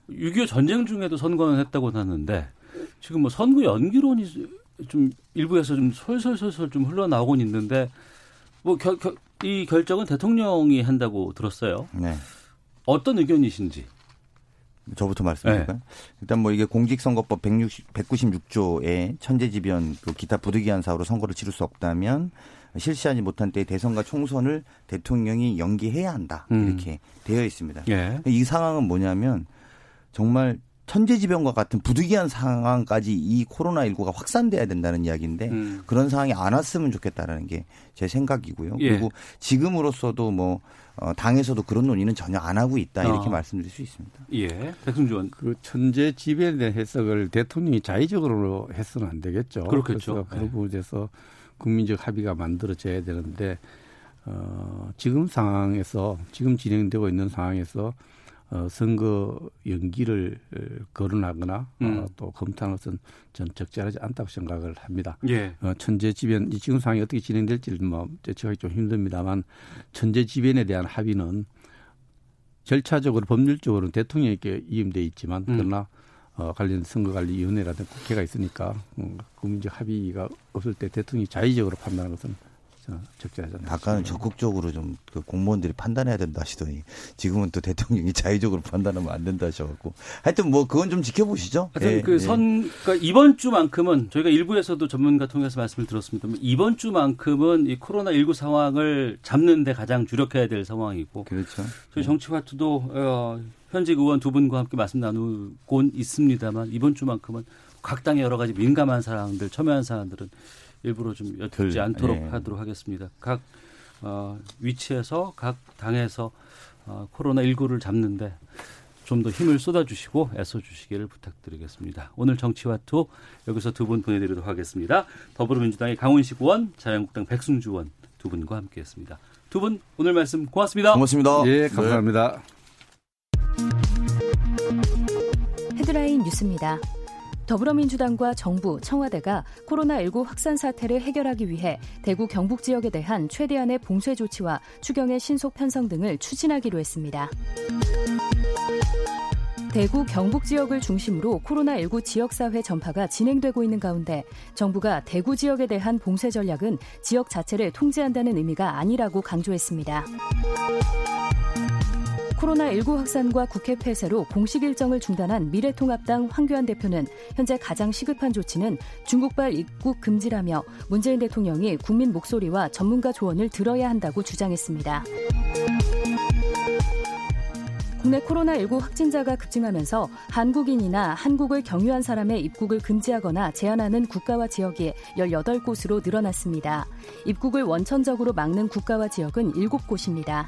6.25 전쟁 중에도 선거는 했다고 하는데 지금 뭐 선거 연기론이 좀 일부에서 좀 솔솔솔솔 좀 흘러나오곤 있는데 뭐 결, 결, 이 결정은 대통령이 한다고 들었어요. 네. 어떤 의견이신지? 저부터 말씀드릴까요? 네. 일단 뭐 이게 공직선거법 160, 196조에 천재지변 그 기타 부득이한 사유로 선거를 치를 수 없다면 실시하지 못한 때 대선과 총선을 대통령이 연기해야 한다 음. 이렇게 되어 있습니다. 예. 이 상황은 뭐냐면 정말 천재지변과 같은 부득이한 상황까지 이 코로나 19가 확산돼야 된다는 이야기인데 음. 그런 상황이 안 왔으면 좋겠다라는 게 제 생각이고요. 예. 그리고 지금으로서도 뭐 어, 당에서도 그런 논의는 전혀 안 하고 있다 이렇게 어. 말씀드릴 수 있습니다. 예, 백승주원. 그 천재 지변에 대한 해석을 대통령이 자의적으로 해서는 안 되겠죠. 그렇겠죠. 그래서 그 부분에서 국민적 합의가 만들어져야 되는데 어, 지금 상황에서 지금 진행되고 있는 상황에서 어, 선거 연기를 어, 거론하거나 어, 음. 어, 또 검토하는 것은 전 적절하지 않다고 생각을 합니다. 예. 어, 천재지변 이 지금 상황이 어떻게 진행될지를 뭐 예측하기 좀 힘듭니다만 천재지변에 대한 합의는 절차적으로 법률적으로는 대통령에게 이임돼 있지만 음. 그러나 어, 관련 선거관리위원회라든가 국회가 있으니까 음, 국민적 합의가 없을 때 대통령이 자의적으로 판단하는 것은 적절하잖아요. 아까는 적극적으로 좀 그 공무원들이 판단해야 된다 하시더니 지금은 또 대통령이 (laughs) 자의적으로 판단하면 안 된다 하셔갖고 하여튼 뭐 그건 좀 지켜보시죠. 하여튼 예, 그선 예. 그러니까 이번 주만큼은 저희가 일부에서도 전문가 통해서 말씀을 들었습니다만 이번 주만큼은 이 코로나 19 상황을 잡는데 가장 주력해야 될 상황이고 그렇죠. 저희 정치화투도 어, 현직 의원 두 분과 함께 말씀 나누곤 있습니다만 이번 주만큼은 각 당의 여러 가지 민감한 사항들 첨예한 사항들은 일부러 좀 여쭙지 그, 않도록 네. 하도록 하겠습니다. 각 어, 위치에서 각 당에서 어, 코로나 19를 잡는데 좀 더 힘을 쏟아주시고 애써주시기를 부탁드리겠습니다. 오늘 정치와투 여기서 두 분 보내드리도록 하겠습니다. 더불어민주당의 강훈식 의원, 자유한국당 백승주 의원 두 분과 함께했습니다. 두 분 오늘 말씀 고맙습니다. 고맙습니다. 예, 감사합니다. 헤드라인 뉴스입니다. 더불어민주당과 정부, 청와대가 코로나19 확산 사태를 해결하기 위해 대구 경북 지역에 대한 최대한의 봉쇄 조치와 추경의 신속 편성 등을 추진하기로 했습니다. 대구 경북 지역을 중심으로 코로나19 지역사회 전파가 진행되고 있는 가운데 정부가 대구 지역에 대한 봉쇄 전략은 지역 자체를 통제한다는 의미가 아니라고 강조했습니다. 코로나19 확산과 국회 폐쇄로 공식 일정을 중단한 미래통합당 황교안 대표는 현재 가장 시급한 조치는 중국발 입국 금지라며 문재인 대통령이 국민 목소리와 전문가 조언을 들어야 한다고 주장했습니다. 국내 코로나19 확진자가 급증하면서 한국인이나 한국을 경유한 사람의 입국을 금지하거나 제한하는 국가와 지역이 18곳으로 늘어났습니다. 입국을 원천적으로 막는 국가와 지역은 7곳입니다.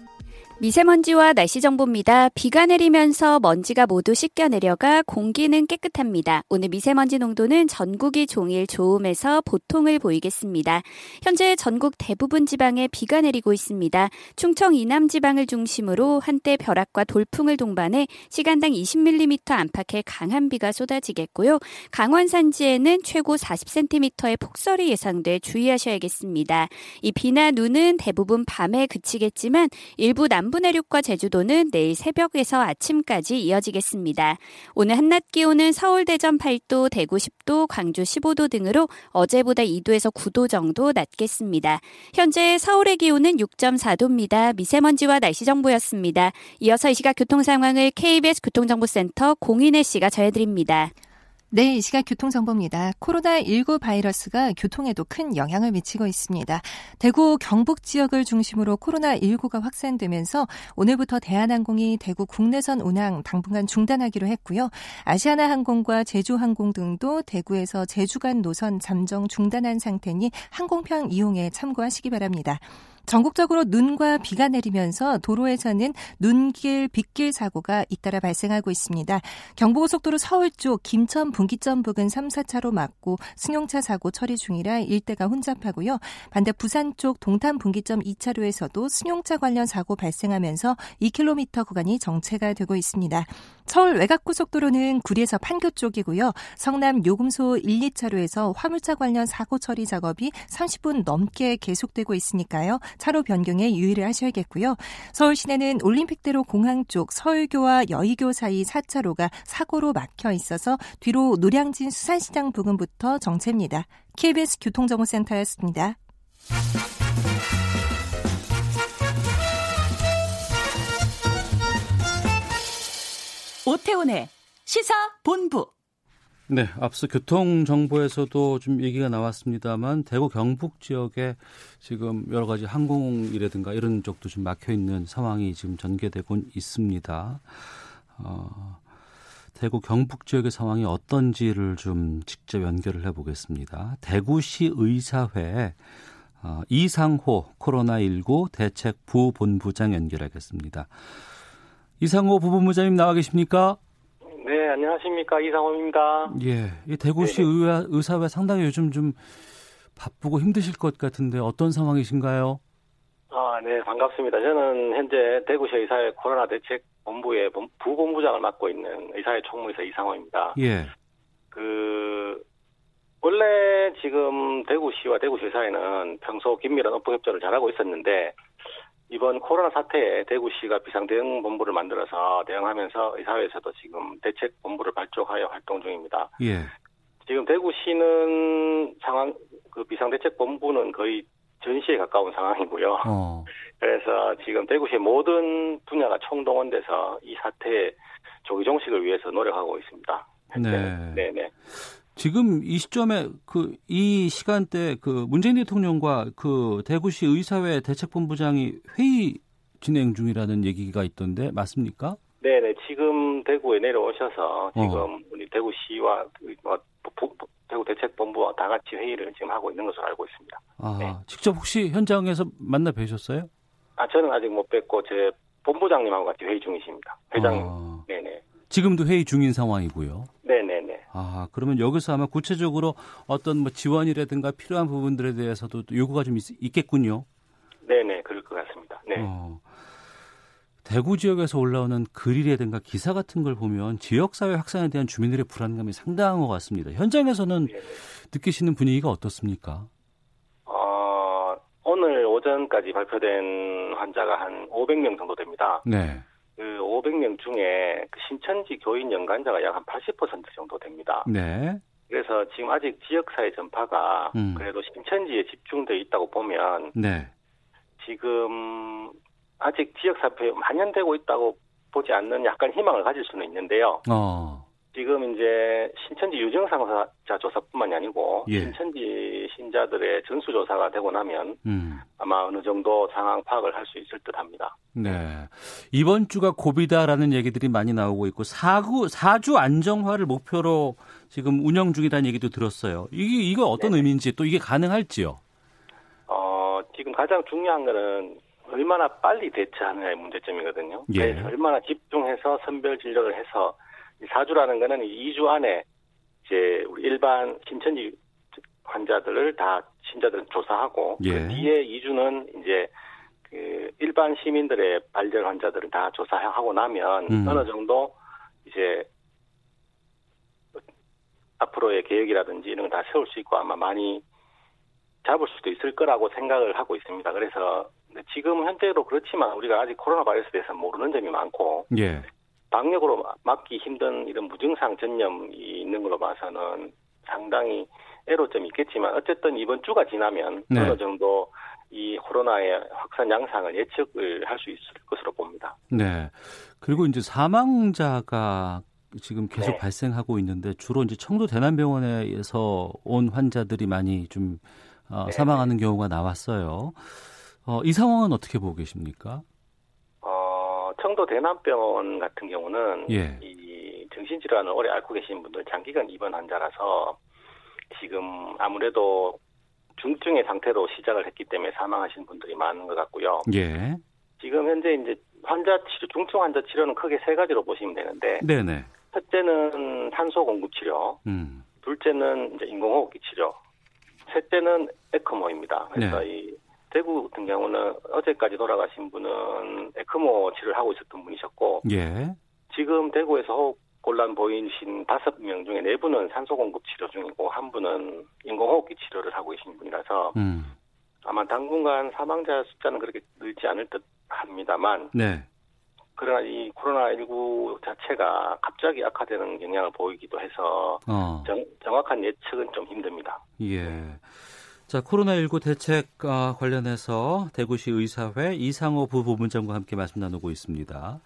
미세먼지와 날씨 정보입니다. 비가 내리면서 먼지가 모두 씻겨 내려가 공기는 깨끗합니다. 오늘 미세먼지 농도는 전국이 종일 좋음에서 보통을 보이겠습니다. 현재 전국 대부분 지방에 비가 내리고 있습니다. 충청 이남 지방을 중심으로 한때 벼락과 돌풍을 동반해 시간당 20mm 안팎의 강한 비가 쏟아지겠고요. 강원 산지에는 최고 40cm의 폭설이 예상돼 주의하셔야겠습니다. 이 비나 눈은 대부분 밤에 그치겠지만 일부 남 남부 내륙과 제주도는 내일 새벽에서 아침까지 이어지겠습니다. 오늘 한낮 기온은 서울 대전 8도, 대구 10도, 광주 15도 등으로 어제보다 2도에서 9도 정도 낮겠습니다. 현재 서울의 기온은 6.4도입니다. 미세먼지와 날씨 정보였습니다. 이어서 이 시각 교통 상황을 KBS 교통정보센터 공인혜 씨가 전해드립니다. 네, 이 시각 교통정보입니다. 코로나19 바이러스가 교통에도 큰 영향을 미치고 있습니다. 대구 경북 지역을 중심으로 코로나19가 확산되면서 오늘부터 대한항공이 대구 국내선 운항 당분간 중단하기로 했고요. 아시아나 항공과 제주항공 등도 대구에서 제주 간 노선 잠정 중단한 상태니 항공편 이용에 참고하시기 바랍니다. 전국적으로 눈과 비가 내리면서 도로에서는 눈길, 빗길 사고가 잇따라 발생하고 있습니다. 경부고속도로 서울 쪽 김천 분기점 부근 3, 4차로 막고 승용차 사고 처리 중이라 일대가 혼잡하고요. 반대 부산 쪽 동탄 분기점 2차로에서도 승용차 관련 사고 발생하면서 2km 구간이 정체가 되고 있습니다. 서울 외곽고속도로는 구리에서 판교 쪽이고요. 성남 요금소 1, 2차로에서 화물차 관련 사고 처리 작업이 30분 넘게 계속되고 있으니까요. 차로 변경에 유의를 하셔야겠고요. 서울 시내는 올림픽대로 공항 쪽 서울교와 여의교 사이 4차로가 사고로 막혀 있어서 뒤로 노량진 수산시장 부근부터 정체입니다. KBS 교통정보센터였습니다. 오태훈의 시사 본부. 네, 앞서 교통 정보에서도 좀 얘기가 나왔습니다만 대구 경북 지역에 지금 여러 가지 항공이라든가 이런 쪽도 좀 막혀 있는 상황이 지금 전개되고 있습니다. 어, 대구 경북 지역의 상황이 어떤지를 좀 직접 연결을 해보겠습니다. 대구시 의사회 어, 이상호 코로나19 대책 부본부장 연결하겠습니다. 이상호 부본부장님 나와 계십니까? 네, 안녕하십니까. 이상호입니다. 예. 이 대구시 의회, 의사회 상당히 요즘 좀 바쁘고 힘드실 것 같은데 어떤 상황이신가요? 아, 네, 반갑습니다. 저는 현재 대구시 의사회 코로나 대책 본부의 부본부장을 맡고 있는 의사회 총무이사 이상호입니다. 예. 그, 원래 지금 대구시와 대구시 의사회는 평소 긴밀한 업무 협조를 잘하고 있었는데 이번 코로나 사태에 대구시가 비상대응 본부를 만들어서 대응하면서 의사회에서도 지금 대책 본부를 발족하여 활동 중입니다. 예. 지금 대구시는 상황 그 비상대책 본부는 거의 전시에 가까운 상황이고요. 어. 그래서 지금 대구시의 모든 분야가 총동원돼서 이 사태 조기 종식을 위해서 노력하고 있습니다. 네. 네, 네. 지금 이 시점에 그 이 시간대 그 문재인 대통령과 그 대구시 의사회 대책본부장이 회의 진행 중이라는 얘기가 있던데 맞습니까? 네네 지금 대구에 내려오셔서 지금 어. 우리 대구시와 뭐, 대구 대책본부와 다 같이 회의를 지금 하고 있는 것으로 알고 있습니다. 아 네. 직접 혹시 현장에서 만나 뵈셨어요? 아 저는 아직 못 뵙고 제 본부장님하고 같이 회의 중이십니다. 회장님. 아, 네네. 지금도 회의 중인 상황이고요. 네네네. 아 그러면 여기서 아마 구체적으로 어떤 뭐 지원이라든가 필요한 부분들에 대해서도 요구가 좀 있, 겠군요 네네 그럴 것 같습니다. 네. 어, 대구 지역에서 올라오는 글이라든가 기사 같은 걸 보면 지역사회 확산에 대한 주민들의 불안감이 상당한 것 같습니다. 현장에서는 네네. 느끼시는 분위기가 어떻습니까? 어, 오늘 오전 지금까지 발표된 환자가 한 500명 정도 됩니다. 네. 그 500명 중에 그 신천지 교인 연관자가 약 한 80% 정도 됩니다. 네. 그래서 지금 아직 지역사회 전파가 음. 그래도 신천지에 집중되어 있다고 보면 네. 지금 아직 지역사회에 만연되고 있다고 보지 않는 약간 희망을 가질 수는 있는데요. 어. 지금 이제 신천지 유증상자 조사뿐만이 아니고 예. 신천지 신자들의 전수 조사가 되고 나면 음. 아마 어느 정도 상황 파악을 할 수 있을 듯합니다. 네. 이번 주가 고비다라는 얘기들이 많이 나오고 있고 사구 사주 안정화를 목표로 지금 운영 중이라는 얘기도 들었어요. 이게 이거 어떤 네. 의미인지 또 이게 가능할지요? 어, 지금 가장 중요한 거는 얼마나 빨리 대처하느냐의 문제점이거든요. 예. 그래서 얼마나 집중해서 선별 진료를 해서 이 사주라는 거는 2주 안에 이제 우리 일반 신천지 환자들을 다 신자들 조사하고 예. 그 뒤에 2주는 이제 그 일반 시민들의 발열 환자들을 다 조사하고 나면 음. 어느 정도 이제 앞으로의 계획이라든지 이런 걸 다 세울 수 있고 아마 많이 잡을 수도 있을 거라고 생각을 하고 있습니다. 그래서 지금 현재로 그렇지만 우리가 아직 코로나 바이러스에 대해서 모르는 점이 많고 예. 방역으로 막기 힘든 이런 무증상 전염이 있는 걸로 봐서는 상당히 애로점이 있겠지만 어쨌든 이번 주가 지나면 네. 어느 정도 이 코로나의 확산 양상을 예측을 할 수 있을 것으로 봅니다. 네. 그리고 이제 사망자가 지금 계속 네. 발생하고 있는데 주로 이제 청도 대남병원에서 온 환자들이 많이 좀 어, 네. 사망하는 경우가 나왔어요. 어, 이 상황은 어떻게 보고 계십니까? 어, 청도 대남병원 같은 경우는 예. 이 정신질환을 오래 앓고 계신 분들 장기간 입원 환자라서 지금 아무래도 중증의 상태로 시작을 했기 때문에 사망하신 분들이 많은 것 같고요. 예. 지금 현재 이제 환자 치료, 중증 환자 치료는 크게 세 가지로 보시면 되는데, 네네. 첫째는 산소 공급 치료, 음. 둘째는 이제 인공호흡기 치료, 셋째는 에크모입니다. 그래서 네. 이 대구 같은 경우는 어제까지 돌아가신 분은 에크모 치료를 하고 있었던 분이셨고, 예. 지금 대구에서 호흡 곤란 보이신 다섯 명 중에 네 분은 산소 공급 치료 중이고 한 분은 인공호흡기 치료를 하고 계신 분이라서 음. 아마 당분간 사망자 숫자는 그렇게 늘지 않을 듯 합니다만 네. 그러나 이 코로나19 자체가 갑자기 악화되는 경향을 보이기도 해서 어. 정, 정확한 예측은 좀 힘듭니다. 예. 자, 코로나19 대책 아, 관련해서 대구시 의사회 이상호 부부문장과 함께 말씀 나누고 있습니다.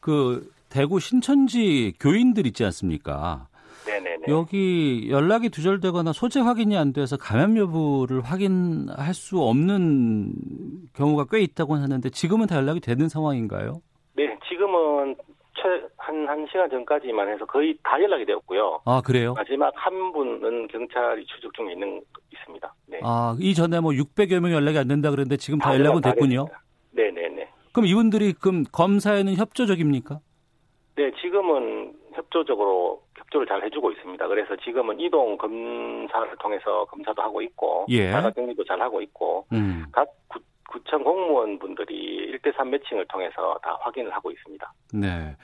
그 대구 신천지 교인들 있지 않습니까? 네네네. 여기 연락이 두절되거나 소재 확인이 안 돼서 감염 여부를 확인할 수 없는 경우가 꽤 있다고 하는데 지금은 다 연락이 되는 상황인가요? 네, 한, 한 시간 전까지만 해서 거의 다 연락이 되었고요. 아, 그래요? 마지막 한 분은 경찰이 추적 중에 있는, 있습니다. 네. 아, 이전에 뭐 600여 명 연락이 안 된다 그랬는데 지금 다 다 연락은 다 됐군요. 네네네. 그럼 이분들이 그럼 검사에는 협조적입니까? 네, 지금은 협조적으로 협조를 잘 해주고 있습니다. 그래서 지금은 이동 검사를 통해서 검사도 하고 있고, 예. 자가 격리도 잘 하고 있고, 음. 각 구, 구청 공무원 분들이 1대3 매칭을 통해서 다 확인을 하고 있습니다. 네.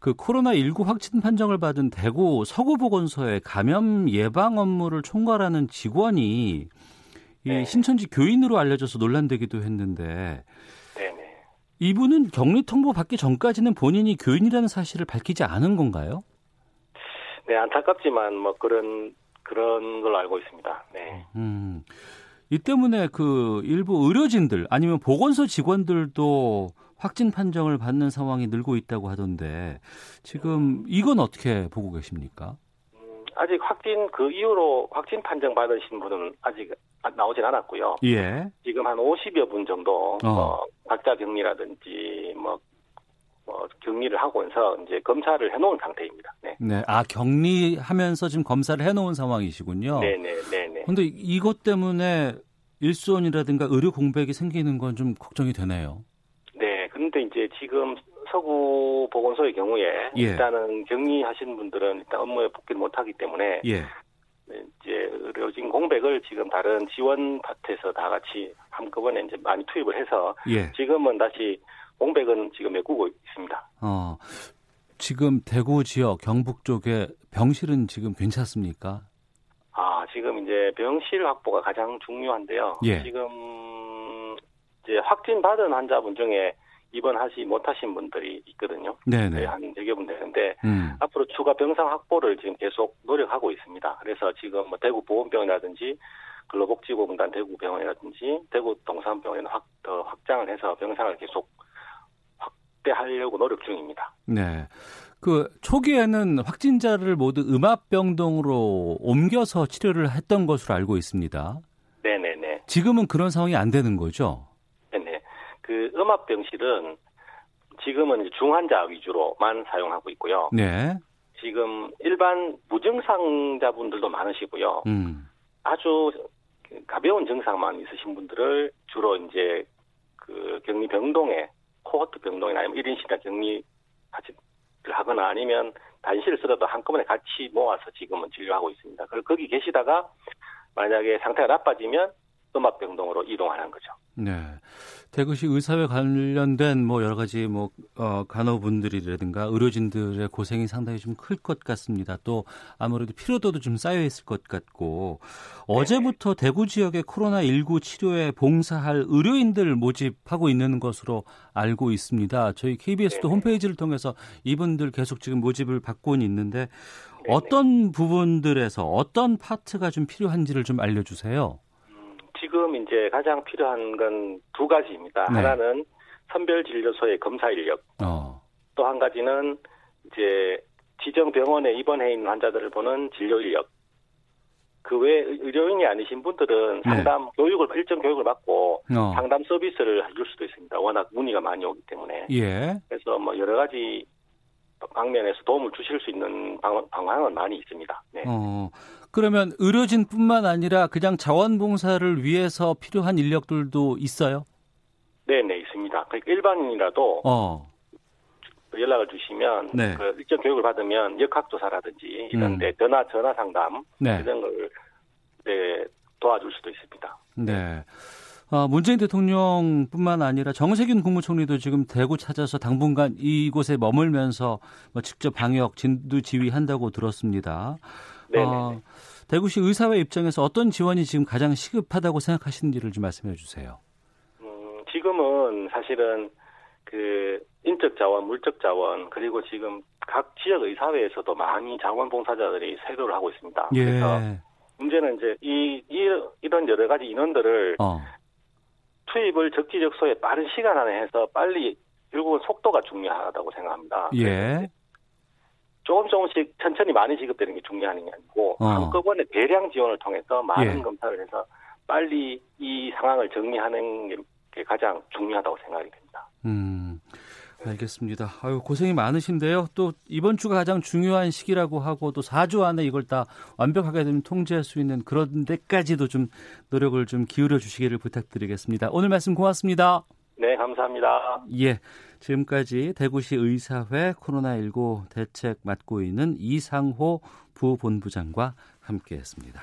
그 코로나19 확진 판정을 받은 대구 서구보건소의 감염 예방 업무를 총괄하는 직원이 이 네. 신천지 교인으로 알려져서 논란되기도 했는데 네네. 이분은 격리 통보 받기 전까지는 본인이 교인이라는 사실을 밝히지 않은 건가요? 네, 안타깝지만 뭐 그런, 그런 걸 알고 있습니다. 네. 음. 이 때문에 그 일부 의료진들 아니면 보건소 직원들도 확진 판정을 받는 상황이 늘고 있다고 하던데 지금 이건 어떻게 보고 계십니까? 아직 확진 그 이후로 확진 판정 받으신 분은 아직 나오진 않았고요. 예. 지금 한 50여 분 정도 어. 뭐 각자 격리라든지 뭐, 뭐 격리를 하고서 이제 검사를 해놓은 상태입니다. 네. 네. 아, 격리하면서 지금 검사를 해놓은 상황이시군요. 네네 네네. 근데 이것 때문에 일손이라든가 의료 공백이 생기는 건 좀 걱정이 되네요. 네. 근데 이제 지금 서구 보건소의 경우에 예. 일단은 격리하신 분들은 일단 업무에 복귀를 못하기 때문에 예. 네, 이제 의료진 공백을 지금 다른 지원 파트에서 다 같이 한꺼번에 이제 많이 투입을 해서 예. 지금은 다시 공백은 지금 메꾸고 있습니다. 어, 지금 대구 지역 경북 쪽에 병실은 지금 괜찮습니까? 아, 지금 이제 병실 확보가 가장 중요한데요. 예. 지금 이제 확진 받은 환자분 중에 입원하시 못하신 분들이 있거든요. 네네. 한 4개 분 되는데 음. 앞으로 추가 병상 확보를 지금 계속 노력하고 있습니다. 그래서 지금 뭐 대구 보건병이라든지 근로복지보건단 대구병원이라든지 대구 동산병원에 확, 더 확장을 해서 병상을 계속 확대하려고 노력 중입니다. 네. 그 초기에는 확진자를 모두 음압병동으로 옮겨서 치료를 했던 것으로 알고 있습니다. 네네네. 지금은 그런 상황이 안 되는 거죠? 네네. 그 음압병실은 지금은 중환자 위주로만 사용하고 있고요. 네. 지금 일반 무증상자분들도 많으시고요. 음. 아주 가벼운 증상만 있으신 분들을 주로 이제 그 격리 병동에 코호트 병동이나 아니면 1인 시나 격리 하거나 아니면 단실을 쓰더라도 한꺼번에 같이 모아서 지금은 진료하고 있습니다. 그리고 거기 계시다가 만약에 상태가 나빠지면 음압병동으로 이동하는 거죠. 네. 대구시 의사회 관련된 뭐 여러 가지 뭐 어, 간호분들이라든가 의료진들의 고생이 상당히 좀 클 것 같습니다. 또 아무래도 피로도도 좀 쌓여 있을 것 같고 어제부터 대구 지역의 코로나 19 치료에 봉사할 의료인들 모집하고 있는 것으로 알고 있습니다. 저희 KBS도 홈페이지를 통해서 이분들 계속 지금 모집을 받고는 있는데 어떤 부분들에서 어떤 파트가 좀 필요한지를 좀 알려주세요. 지금 이제 가장 필요한 건 두 가지입니다. 네. 하나는 선별 진료소의 검사 인력. 어. 또한 가지는 이제 지정 병원에 입원해 있는 환자들을 보는 진료 인력. 그 외 의료인이 아니신 분들은 네. 상담 교육을 일정 교육을 받고 어. 상담 서비스를 해줄 수도 있습니다. 워낙 문의가 많이 오기 때문에. 예. 그래서 뭐 여러 가지 방면에서 도움을 주실 수 있는 방, 방향은 많이 있습니다. 네. 어, 그러면 의료진뿐만 아니라 그냥 자원봉사를 위해서 필요한 인력들도 있어요? 네, 네, 있습니다. 그러니까 일반인이라도 어. 연락을 주시면 네. 그 일정 교육을 받으면 역학조사라든지 이런 음. 데 전화 전화 상담 네. 이런 걸 네, 도와줄 수도 있습니다. 네. 어, 문재인 대통령뿐만 아니라 정세균 국무총리도 지금 대구 찾아서 당분간 이곳에 머물면서 뭐 직접 방역 진두 지휘한다고 들었습니다. 네, 어, 대구시 의사회 입장에서 어떤 지원이 지금 가장 시급하다고 생각하시는지를 좀 말씀해 주세요. 음, 지금은 사실은 그 인적 자원, 물적 자원 그리고 지금 각 지역 의사회에서도 많이 자원봉사자들이 세도를 하고 있습니다. 그래서 예. 문제는 이제 이, 이 이런 여러 가지 인원들을 어. 투입을 적지적소에 빠른 시간 안에 해서 빨리 결국은 속도가 중요하다고 생각합니다. 예. 조금 조금씩 천천히 많이 지급되는 게 중요한 게 아니고 어. 한꺼번에 대량 지원을 통해서 많은 예. 검사를 해서 빨리 이 상황을 정리하는 게 가장 중요하다고 생각이 됩니다. 음, 알겠습니다. 아유, 고생이 많으신데요. 또 이번 주가 가장 중요한 시기라고 하고 또 4주 안에 이걸 다 완벽하게 좀 통제할 수 있는 그런 데까지도 좀 노력을 좀 기울여 주시기를 부탁드리겠습니다. 오늘 말씀 고맙습니다. 네, 감사합니다. 예. 지금까지 대구시 의사회 코로나19 대책 맡고 있는 이상호 부본부장과 함께 했습니다.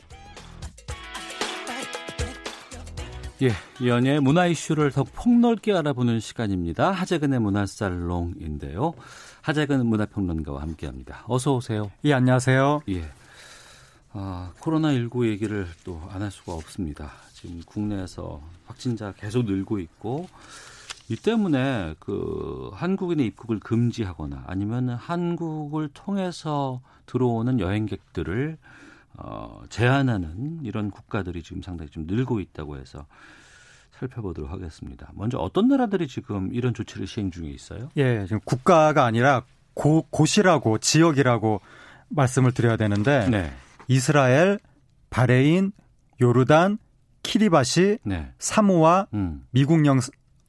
예, 연예 문화 이슈를 더 폭넓게 알아보는 시간입니다. 하재근의 문화살롱인데요. 하재근 문화평론가와 함께합니다. 어서 오세요. 예, 안녕하세요. 예. 아, 코로나19 얘기를 또 안 할 수가 없습니다. 지금 국내에서 확진자 계속 늘고 있고 이 때문에 그 한국인의 입국을 금지하거나 아니면 한국을 통해서 들어오는 여행객들을 어, 제한하는 이런 국가들이 지금 상당히 좀 늘고 있다고 해서 살펴보도록 하겠습니다. 먼저 어떤 나라들이 지금 이런 조치를 시행 중에 있어요? 예, 지금 국가가 아니라 고, 곳이라고 지역이라고 말씀을 드려야 되는데 네. 이스라엘, 바레인, 요르단, 키리바시, 네. 사모아, 음. 미국 영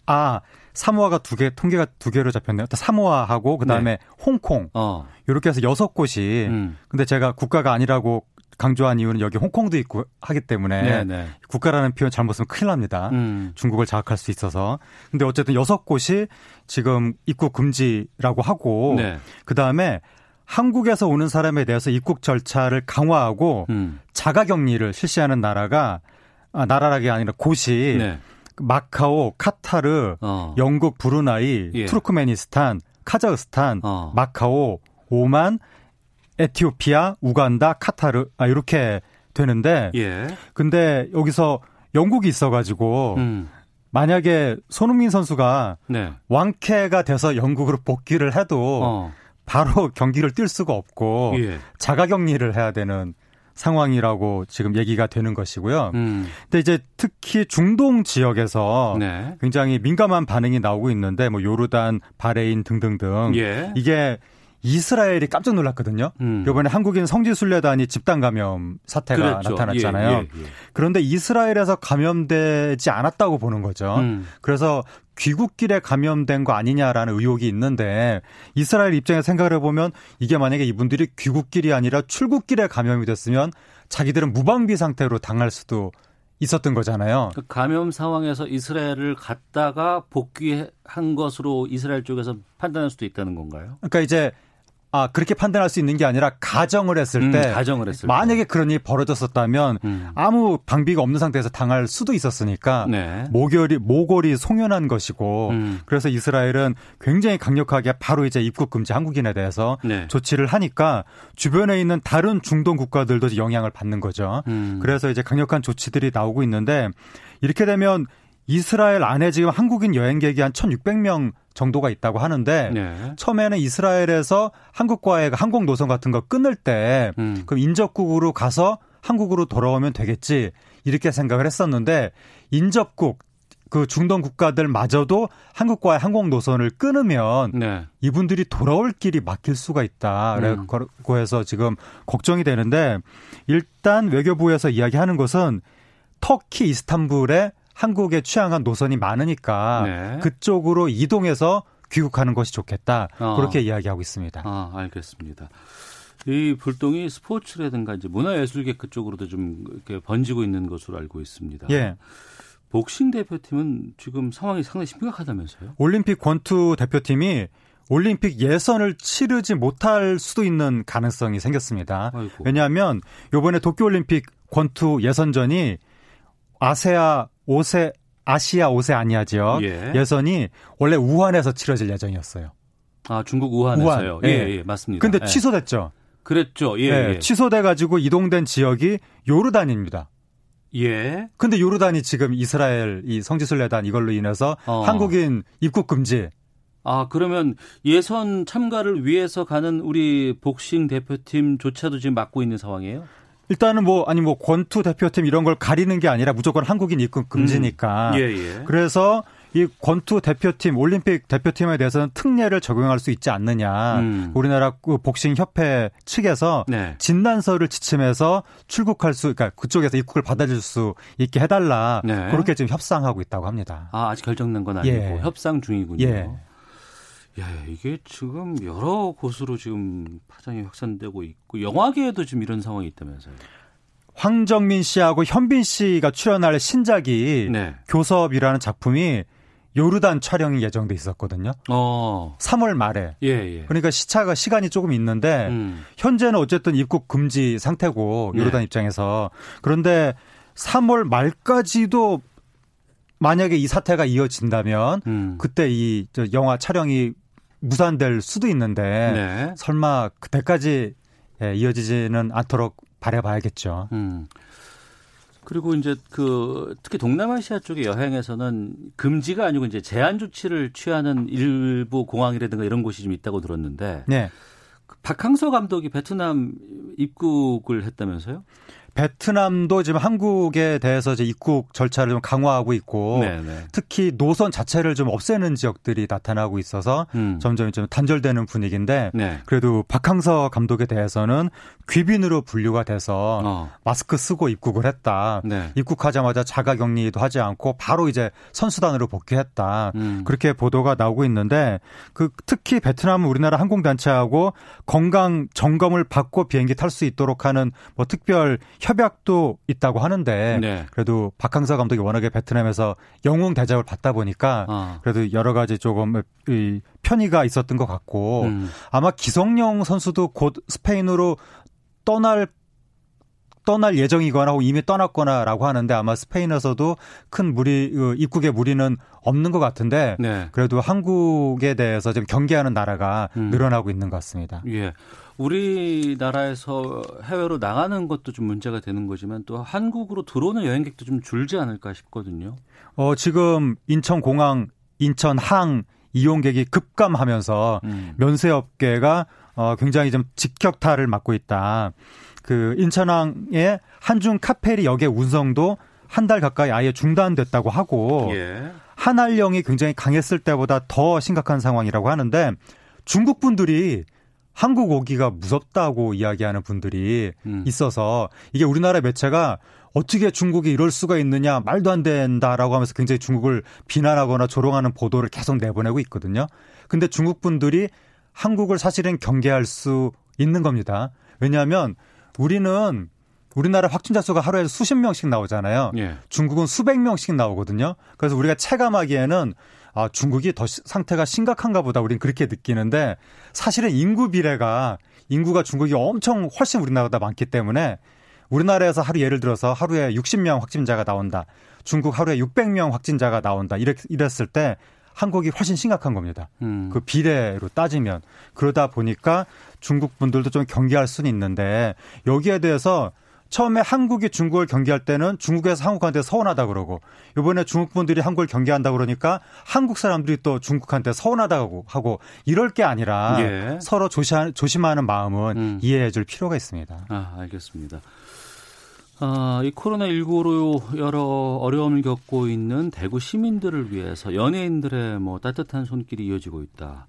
아, 사모아가 두 개, 통계가 두 개로 잡혔네요. 사모아하고, 그 다음에 홍콩. 어. 이렇게 해서 여섯 곳이. 음. 근데 제가 국가가 아니라고 강조한 이유는 여기 홍콩도 있고 하기 때문에 네네. 네. 국가라는 표현 잘못 쓰면 큰일 납니다. 음. 중국을 자극할 수 있어서. 근데 어쨌든 여섯 곳이 지금 입국 금지라고 하고 네. 그다음에 한국에서 오는 사람에 대해서 입국 절차를 강화하고 음. 자가 격리를 실시하는 나라가 아, 나라라기 아니라 곳이 네. 마카오, 카타르, 어. 영국, 브루나이, 예. 투르크메니스탄, 카자흐스탄, 어. 마카오, 오만, 에티오피아, 우간다, 카타르 아 이렇게 되는데 예. 근데 여기서 영국이 있어가지고 음. 만약에 손흥민 선수가 네. 왕쾌가 돼서 영국으로 복귀를 해도 어. 바로 경기를 뛸 수가 없고 예. 자가격리를 해야 되는 상황이라고 지금 얘기가 되는 것이고요. 음. 근데 이제 특히 중동 지역에서 네. 굉장히 민감한 반응이 나오고 있는데 뭐 요르단, 바레인 등등등 예. 이게 이스라엘이 깜짝 놀랐거든요. 음. 이번에 한국인 성지순례단이 집단 감염 사태가 그랬죠. 나타났잖아요. 예, 예, 예. 그런데 이스라엘에서 감염되지 않았다고 보는 거죠. 음. 그래서 귀국길에 감염된 거 아니냐라는 의혹이 있는데 이스라엘 입장에서 생각을 해보면 이게 만약에 이분들이 귀국길이 아니라 출국길에 감염이 됐으면 자기들은 무방비 상태로 당할 수도 있었던 거잖아요. 그 감염 상황에서 이스라엘을 갔다가 복귀한 것으로 이스라엘 쪽에서 판단할 수도 있다는 건가요? 그러니까 이제 아 그렇게 판단할 수 있는 게 아니라 가정을 했을 음, 때 가정을 했을 만약에 때. 그런 일이 벌어졌었다면 음. 아무 방비가 없는 상태에서 당할 수도 있었으니까 네. 모결이 모골이 송연한 것이고 음. 그래서 이스라엘은 굉장히 강력하게 바로 이제 입국 금지 한국인에 대해서 네. 조치를 하니까 주변에 있는 다른 중동 국가들도 영향을 받는 거죠. 음. 그래서 이제 강력한 조치들이 나오고 있는데 이렇게 되면 이스라엘 안에 지금 한국인 여행객이 한 1,600명 정도가 있다고 하는데 네. 처음에는 이스라엘에서 한국과의 항공 노선 같은 거 끊을 때 음. 그럼 인접국으로 가서 한국으로 돌아오면 되겠지 이렇게 생각을 했었는데 인접국 그 중동 국가들마저도 한국과의 항공 노선을 끊으면 네. 이분들이 돌아올 길이 막힐 수가 있다. 음. 해서 지금 걱정이 되는데 일단 외교부에서 이야기하는 것은 터키 이스탄불에 한국에 취향한 노선이 많으니까 네. 그쪽으로 이동해서 귀국하는 것이 좋겠다. 어. 그렇게 이야기하고 있습니다. 아, 알겠습니다. 이 불똥이 스포츠라든가 이제 문화예술계 그쪽으로도 좀 이렇게 번지고 있는 것으로 알고 있습니다. 예. 복싱 대표팀은 지금 상황이 상당히 심각하다면서요? 올림픽 권투 대표팀이 올림픽 예선을 치르지 못할 수도 있는 가능성이 생겼습니다. 아이고. 왜냐하면 이번에 도쿄올림픽 권투 예선전이 아세아 5세 아시아 5세 아니아지요. 예. 선이 원래 우한에서 치러질 예정이었어요. 아 중국 우한에서요. 우한. 예, 예, 예, 맞습니다. 근데 예. 취소됐죠. 그랬죠. 예, 예. 취소돼 가지고 이동된 지역이 요르단입니다. 예. 근데 요르단이 지금 이스라엘 이 성지순례단 이걸로 인해서 어. 한국인 입국 금지. 아, 그러면 예선 참가를 위해서 가는 우리 복싱 대표팀조차도 지금 막고 있는 상황이에요? 일단은 뭐 아니 뭐 권투 대표팀 이런 걸 가리는 게 아니라 무조건 한국인 입국 금지니까. 음. 예, 예. 그래서 이 권투 대표팀, 올림픽 대표팀에 대해서는 특례를 적용할 수 있지 않느냐. 음. 우리나라 그 복싱 협회 측에서 네. 진단서를 지침해서 출국할 수, 그러니까 그쪽에서 입국을 받아줄 수 있게 해달라. 네. 그렇게 지금 협상하고 있다고 합니다. 아 아직 결정된 건 아니고 예. 협상 중이군요. 예. 야, 이게 지금 여러 곳으로 지금 파장이 확산되고 있고 영화계에도 지금 이런 상황이 있다면서요. 황정민 씨하고 현빈 씨가 출연할 신작이 네. 교섭이라는 작품이 요르단 촬영이 예정돼 있었거든요. 어. 3월 말에. 예, 예. 그러니까 시차가 시간이 조금 있는데 음. 현재는 어쨌든 입국 금지 상태고 요르단 네. 입장에서 그런데 3월 말까지도 만약에 이 사태가 이어진다면 음. 그때 이 영화 촬영이 무산될 수도 있는데 네. 설마 그때까지 예, 이어지지는 않도록 바래봐야겠죠. 음. 그리고 이제 그 특히 동남아시아 쪽의 여행에서는 금지가 아니고 이제 제한 조치를 취하는 일부 공항이라든가 이런 곳이 좀 있다고 들었는데 네. 그 박항서 감독이 베트남 입국을 했다면서요? 베트남도 지금 한국에 대해서 이제 입국 절차를 좀 강화하고 있고 네네. 네. 특히 노선 자체를 좀 없애는 지역들이 나타나고 있어서 음. 점점 좀 단절되는 분위기인데 네. 그래도 박항서 감독에 대해서는 귀빈으로 분류가 돼서 어. 마스크 쓰고 입국을 했다. 네. 입국하자마자 자가 격리도 하지 않고 바로 이제 선수단으로 복귀했다. 음. 그렇게 보도가 나오고 있는데 그 특히 베트남은 우리나라 항공단체하고 건강 점검을 받고 비행기 탈 수 있도록 하는 뭐 특별 협약도 있다고 하는데 네. 그래도 박항서 감독이 워낙에 베트남에서 영웅 대접을 받다 보니까 어. 그래도 여러 가지 조금 이 편의가 있었던 것 같고 음. 아마 기성용 선수도 곧 스페인으로 떠날 떠날 예정이거나 혹 이미 떠났거나라고 하는데 아마 스페인에서도 큰 무리 그 입국의 무리는 없는 것 같은데 네. 그래도 한국에 대해서 좀 경계하는 나라가 음. 늘어나고 있는 것 같습니다. 예. 우리나라에서 해외로 나가는 것도 좀 문제가 되는 거지만 또 한국으로 들어오는 여행객도 좀 줄지 않을까 싶거든요. 어, 지금 인천공항, 인천항 이용객이 급감하면서 음. 면세업계가 어, 굉장히 좀 직격탄을 맞고 있다. 그 인천항의 한중 카페리 역의 운성도 한 달 가까이 아예 중단됐다고 하고 예. 한알령이 굉장히 강했을 때보다 더 심각한 상황이라고 하는데 중국 분들이 한국 오기가 무섭다고 이야기하는 분들이 음. 있어서 이게 우리나라 매체가 어떻게 중국이 이럴 수가 있느냐 말도 안 된다라고 하면서 굉장히 중국을 비난하거나 조롱하는 보도를 계속 내보내고 있거든요. 근데 중국 분들이 한국을 사실은 경계할 수 있는 겁니다. 왜냐하면 우리는 우리나라 확진자 수가 하루에 수십 명씩 나오잖아요. 예. 중국은 수백 명씩 나오거든요. 그래서 우리가 체감하기에는 아, 중국이 더 상태가 심각한가 보다 우리는 그렇게 느끼는데 사실은 인구 비례가 인구가 중국이 엄청 훨씬 우리나라보다 많기 때문에 우리나라에서 하루 예를 들어서 하루에 60명 확진자가 나온다. 중국 하루에 600명 확진자가 나온다. 이랬, 이랬을 때 한국이 훨씬 심각한 겁니다. 음. 그 비례로 따지면 그러다 보니까 중국 분들도 좀 경계할 수는 있는데 여기에 대해서 처음에 한국이 중국을 경계할 때는 중국에서 한국한테 서운하다 그러고 이번에 중국 분들이 한국을 경계한다 그러니까 한국 사람들이 또 중국한테 서운하다고 하고 이럴 게 아니라 예. 서로 조심, 조심하는 마음은 음. 이해해 줄 필요가 있습니다. 아, 알겠습니다. 아, 이 코로나19로 여러 어려움을 겪고 있는 대구 시민들을 위해서 연예인들의 뭐 따뜻한 손길이 이어지고 있다.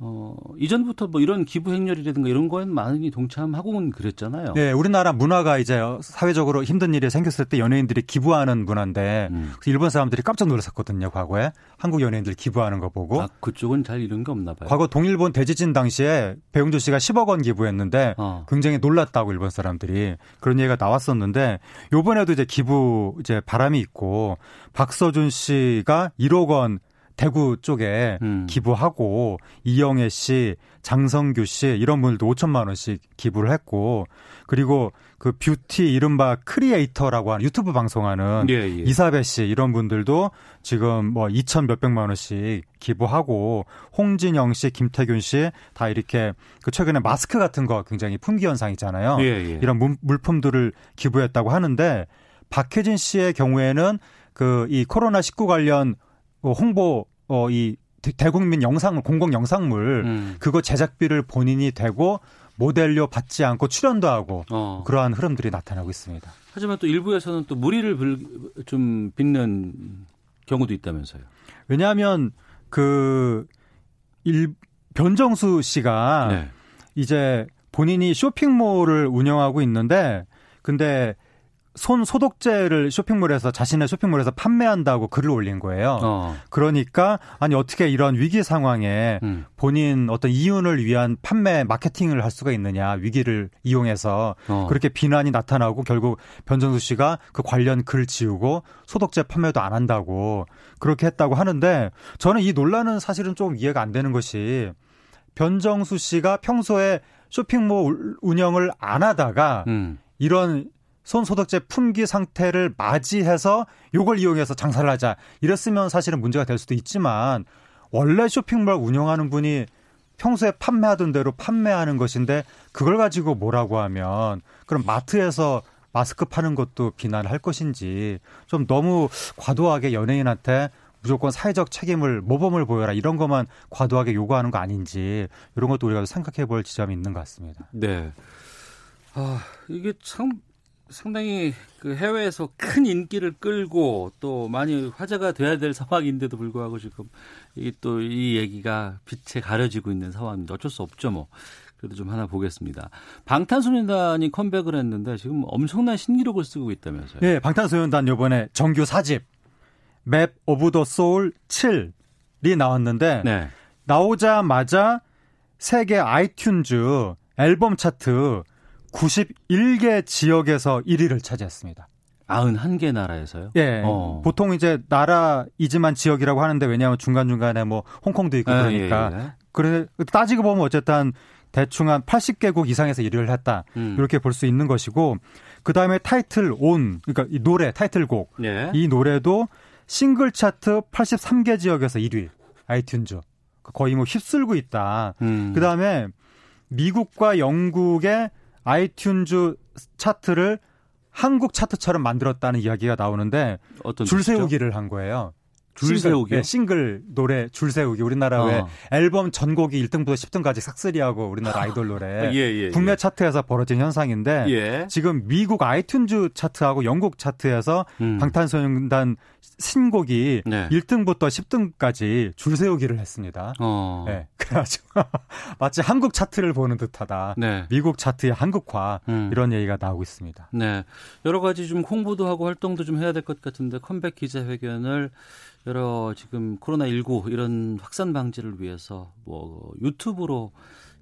어, 이전부터 뭐 이런 기부 행렬이라든가 이런 거엔 많이 동참하고는 그랬잖아요. 네, 우리나라 문화가 이제 사회적으로 힘든 일이 생겼을 때 연예인들이 기부하는 문화인데 음. 일본 사람들이 깜짝 놀랐었거든요, 과거에. 한국 연예인들 기부하는 거 보고. 아, 그쪽은 잘 이런 게 없나 봐요. 과거 동일본 대지진 당시에 배용준 씨가 10억 원 기부했는데 어. 굉장히 놀랐다고 일본 사람들이 그런 얘기가 나왔었는데 요번에도 이제 기부 이제 바람이 있고 박서준 씨가 1억 원 대구 쪽에 음. 기부하고 이영애 씨, 장성규 씨 이런 분들도 5천만 원씩 기부를 했고 그리고 그 뷰티 이른바 크리에이터라고 하는 유튜브 방송하는 예, 예. 이사배 씨 이런 분들도 지금 뭐 2천 몇백만 원씩 기부하고 홍진영 씨, 김태균 씨 다 이렇게 그 최근에 마스크 같은 거 굉장히 품귀 현상이잖아요. 예, 예. 이런 물, 물품들을 기부했다고 하는데 박혜진 씨의 경우에는 그 이 코로나 19 관련 어, 홍보 어 이 대국민 영상물 공공 영상물 음. 그거 제작비를 본인이 대고 모델료 받지 않고 출연도 하고 어. 그러한 흐름들이 나타나고 있습니다. 하지만 또 일부에서는 또 무리를 불, 좀 빚는 경우도 있다면서요. 왜냐하면 그 일, 변정수 씨가 네. 이제 본인이 쇼핑몰을 운영하고 있는데 근데 손 소독제를 쇼핑몰에서 자신의 쇼핑몰에서 판매한다고 글을 올린 거예요. 어. 그러니까 아니 어떻게 이런 위기 상황에 음. 본인 어떤 이윤을 위한 판매 마케팅을 할 수가 있느냐 위기를 이용해서 어. 그렇게 비난이 나타나고 결국 변정수 씨가 그 관련 글 지우고 소독제 판매도 안 한다고 그렇게 했다고 하는데 저는 이 논란은 사실은 좀 이해가 안 되는 것이 변정수 씨가 평소에 쇼핑몰 운영을 안 하다가 음. 이런 손소독제 품귀 상태를 맞이해서 요걸 이용해서 장사를 하자. 이랬으면 사실은 문제가 될 수도 있지만 원래 쇼핑몰 운영하는 분이 평소에 판매하던 대로 판매하는 것인데 그걸 가지고 뭐라고 하면 그럼 마트에서 마스크 파는 것도 비난할 것인지 좀 너무 과도하게 연예인한테 무조건 사회적 책임을 모범을 보여라 이런 것만 과도하게 요구하는 거 아닌지 이런 것도 우리가 생각해 볼 지점이 있는 것 같습니다. 네. 아, 이게 참 상당히 그 해외에서 큰 인기를 끌고 또 많이 화제가 돼야 될 상황인데도 불구하고 지금 이또이 얘기가 빛에 가려지고 있는 상황입니다. 어쩔 수 없죠, 뭐. 그래도 좀 하나 보겠습니다. 방탄소년단이 컴백을 했는데 지금 엄청난 신기록을 쓰고 있다면서요. 예, 방탄소년단 요번에 정규 4집 Map of the Soul 7이 나왔는데 네. 나오자마자 세계 아이튠즈 앨범 차트 91개 지역에서 1위를 차지했습니다. 91개 나라에서요? 예. 어. 보통 이제 나라이지만 지역이라고 하는데 왜냐하면 중간중간에 뭐 홍콩도 있고 아, 그러니까. 예, 예. 그래 따지고 보면 어쨌든 대충 한 80개국 이상에서 1위를 했다. 음. 이렇게 볼 수 있는 것이고 그다음에 타이틀 온 그러니까 이 노래 타이틀곡 예. 이 노래도 싱글 차트 83개 지역에서 1위. iTunes. 거의 뭐 휩쓸고 있다. 음. 그다음에 미국과 영국의 iTunes 차트를 한국 차트처럼 만들었다는 이야기가 나오는데 줄 세우기를 한 거예요. 줄 세우기 네, 싱글 노래 줄 세우기 우리나라 어. 왜 앨범 전곡이 1등부터 10등까지 싹쓸이하고 우리나라 아이돌 노래 (laughs) 예, 예, 국내 예. 차트에서 벌어진 현상인데 예. 지금 미국 iTunes 차트하고 영국 차트에서 음. 방탄소년단 신곡이 네. 1등부터 10등까지 줄 세우기를 했습니다. 어. 네. 그래가지고 (laughs) 마치 한국 차트를 보는 듯하다. 네. 미국 차트의 한국화 음. 이런 얘기가 나오고 있습니다. 네, 여러 가지 좀 홍보도 하고 활동도 좀 해야 될 것 같은데 컴백 기자회견을 여러 지금 코로나 19 이런 확산 방지를 위해서 뭐 유튜브로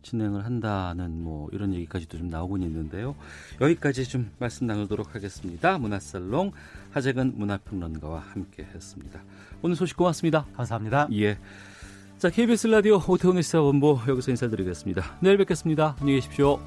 진행을 한다는 뭐 이런 얘기까지도 좀 나오고 있는데요. 여기까지 좀 말씀 나누도록 하겠습니다. 문화살롱 하재근 문화평론가와 함께 했습니다. 오늘 소식 고맙습니다. 감사합니다. 예. 자, KBS 라디오 오태훈의 시사본부 여기서 인사드리겠습니다. 내일 뵙겠습니다. 안녕히 계십시오.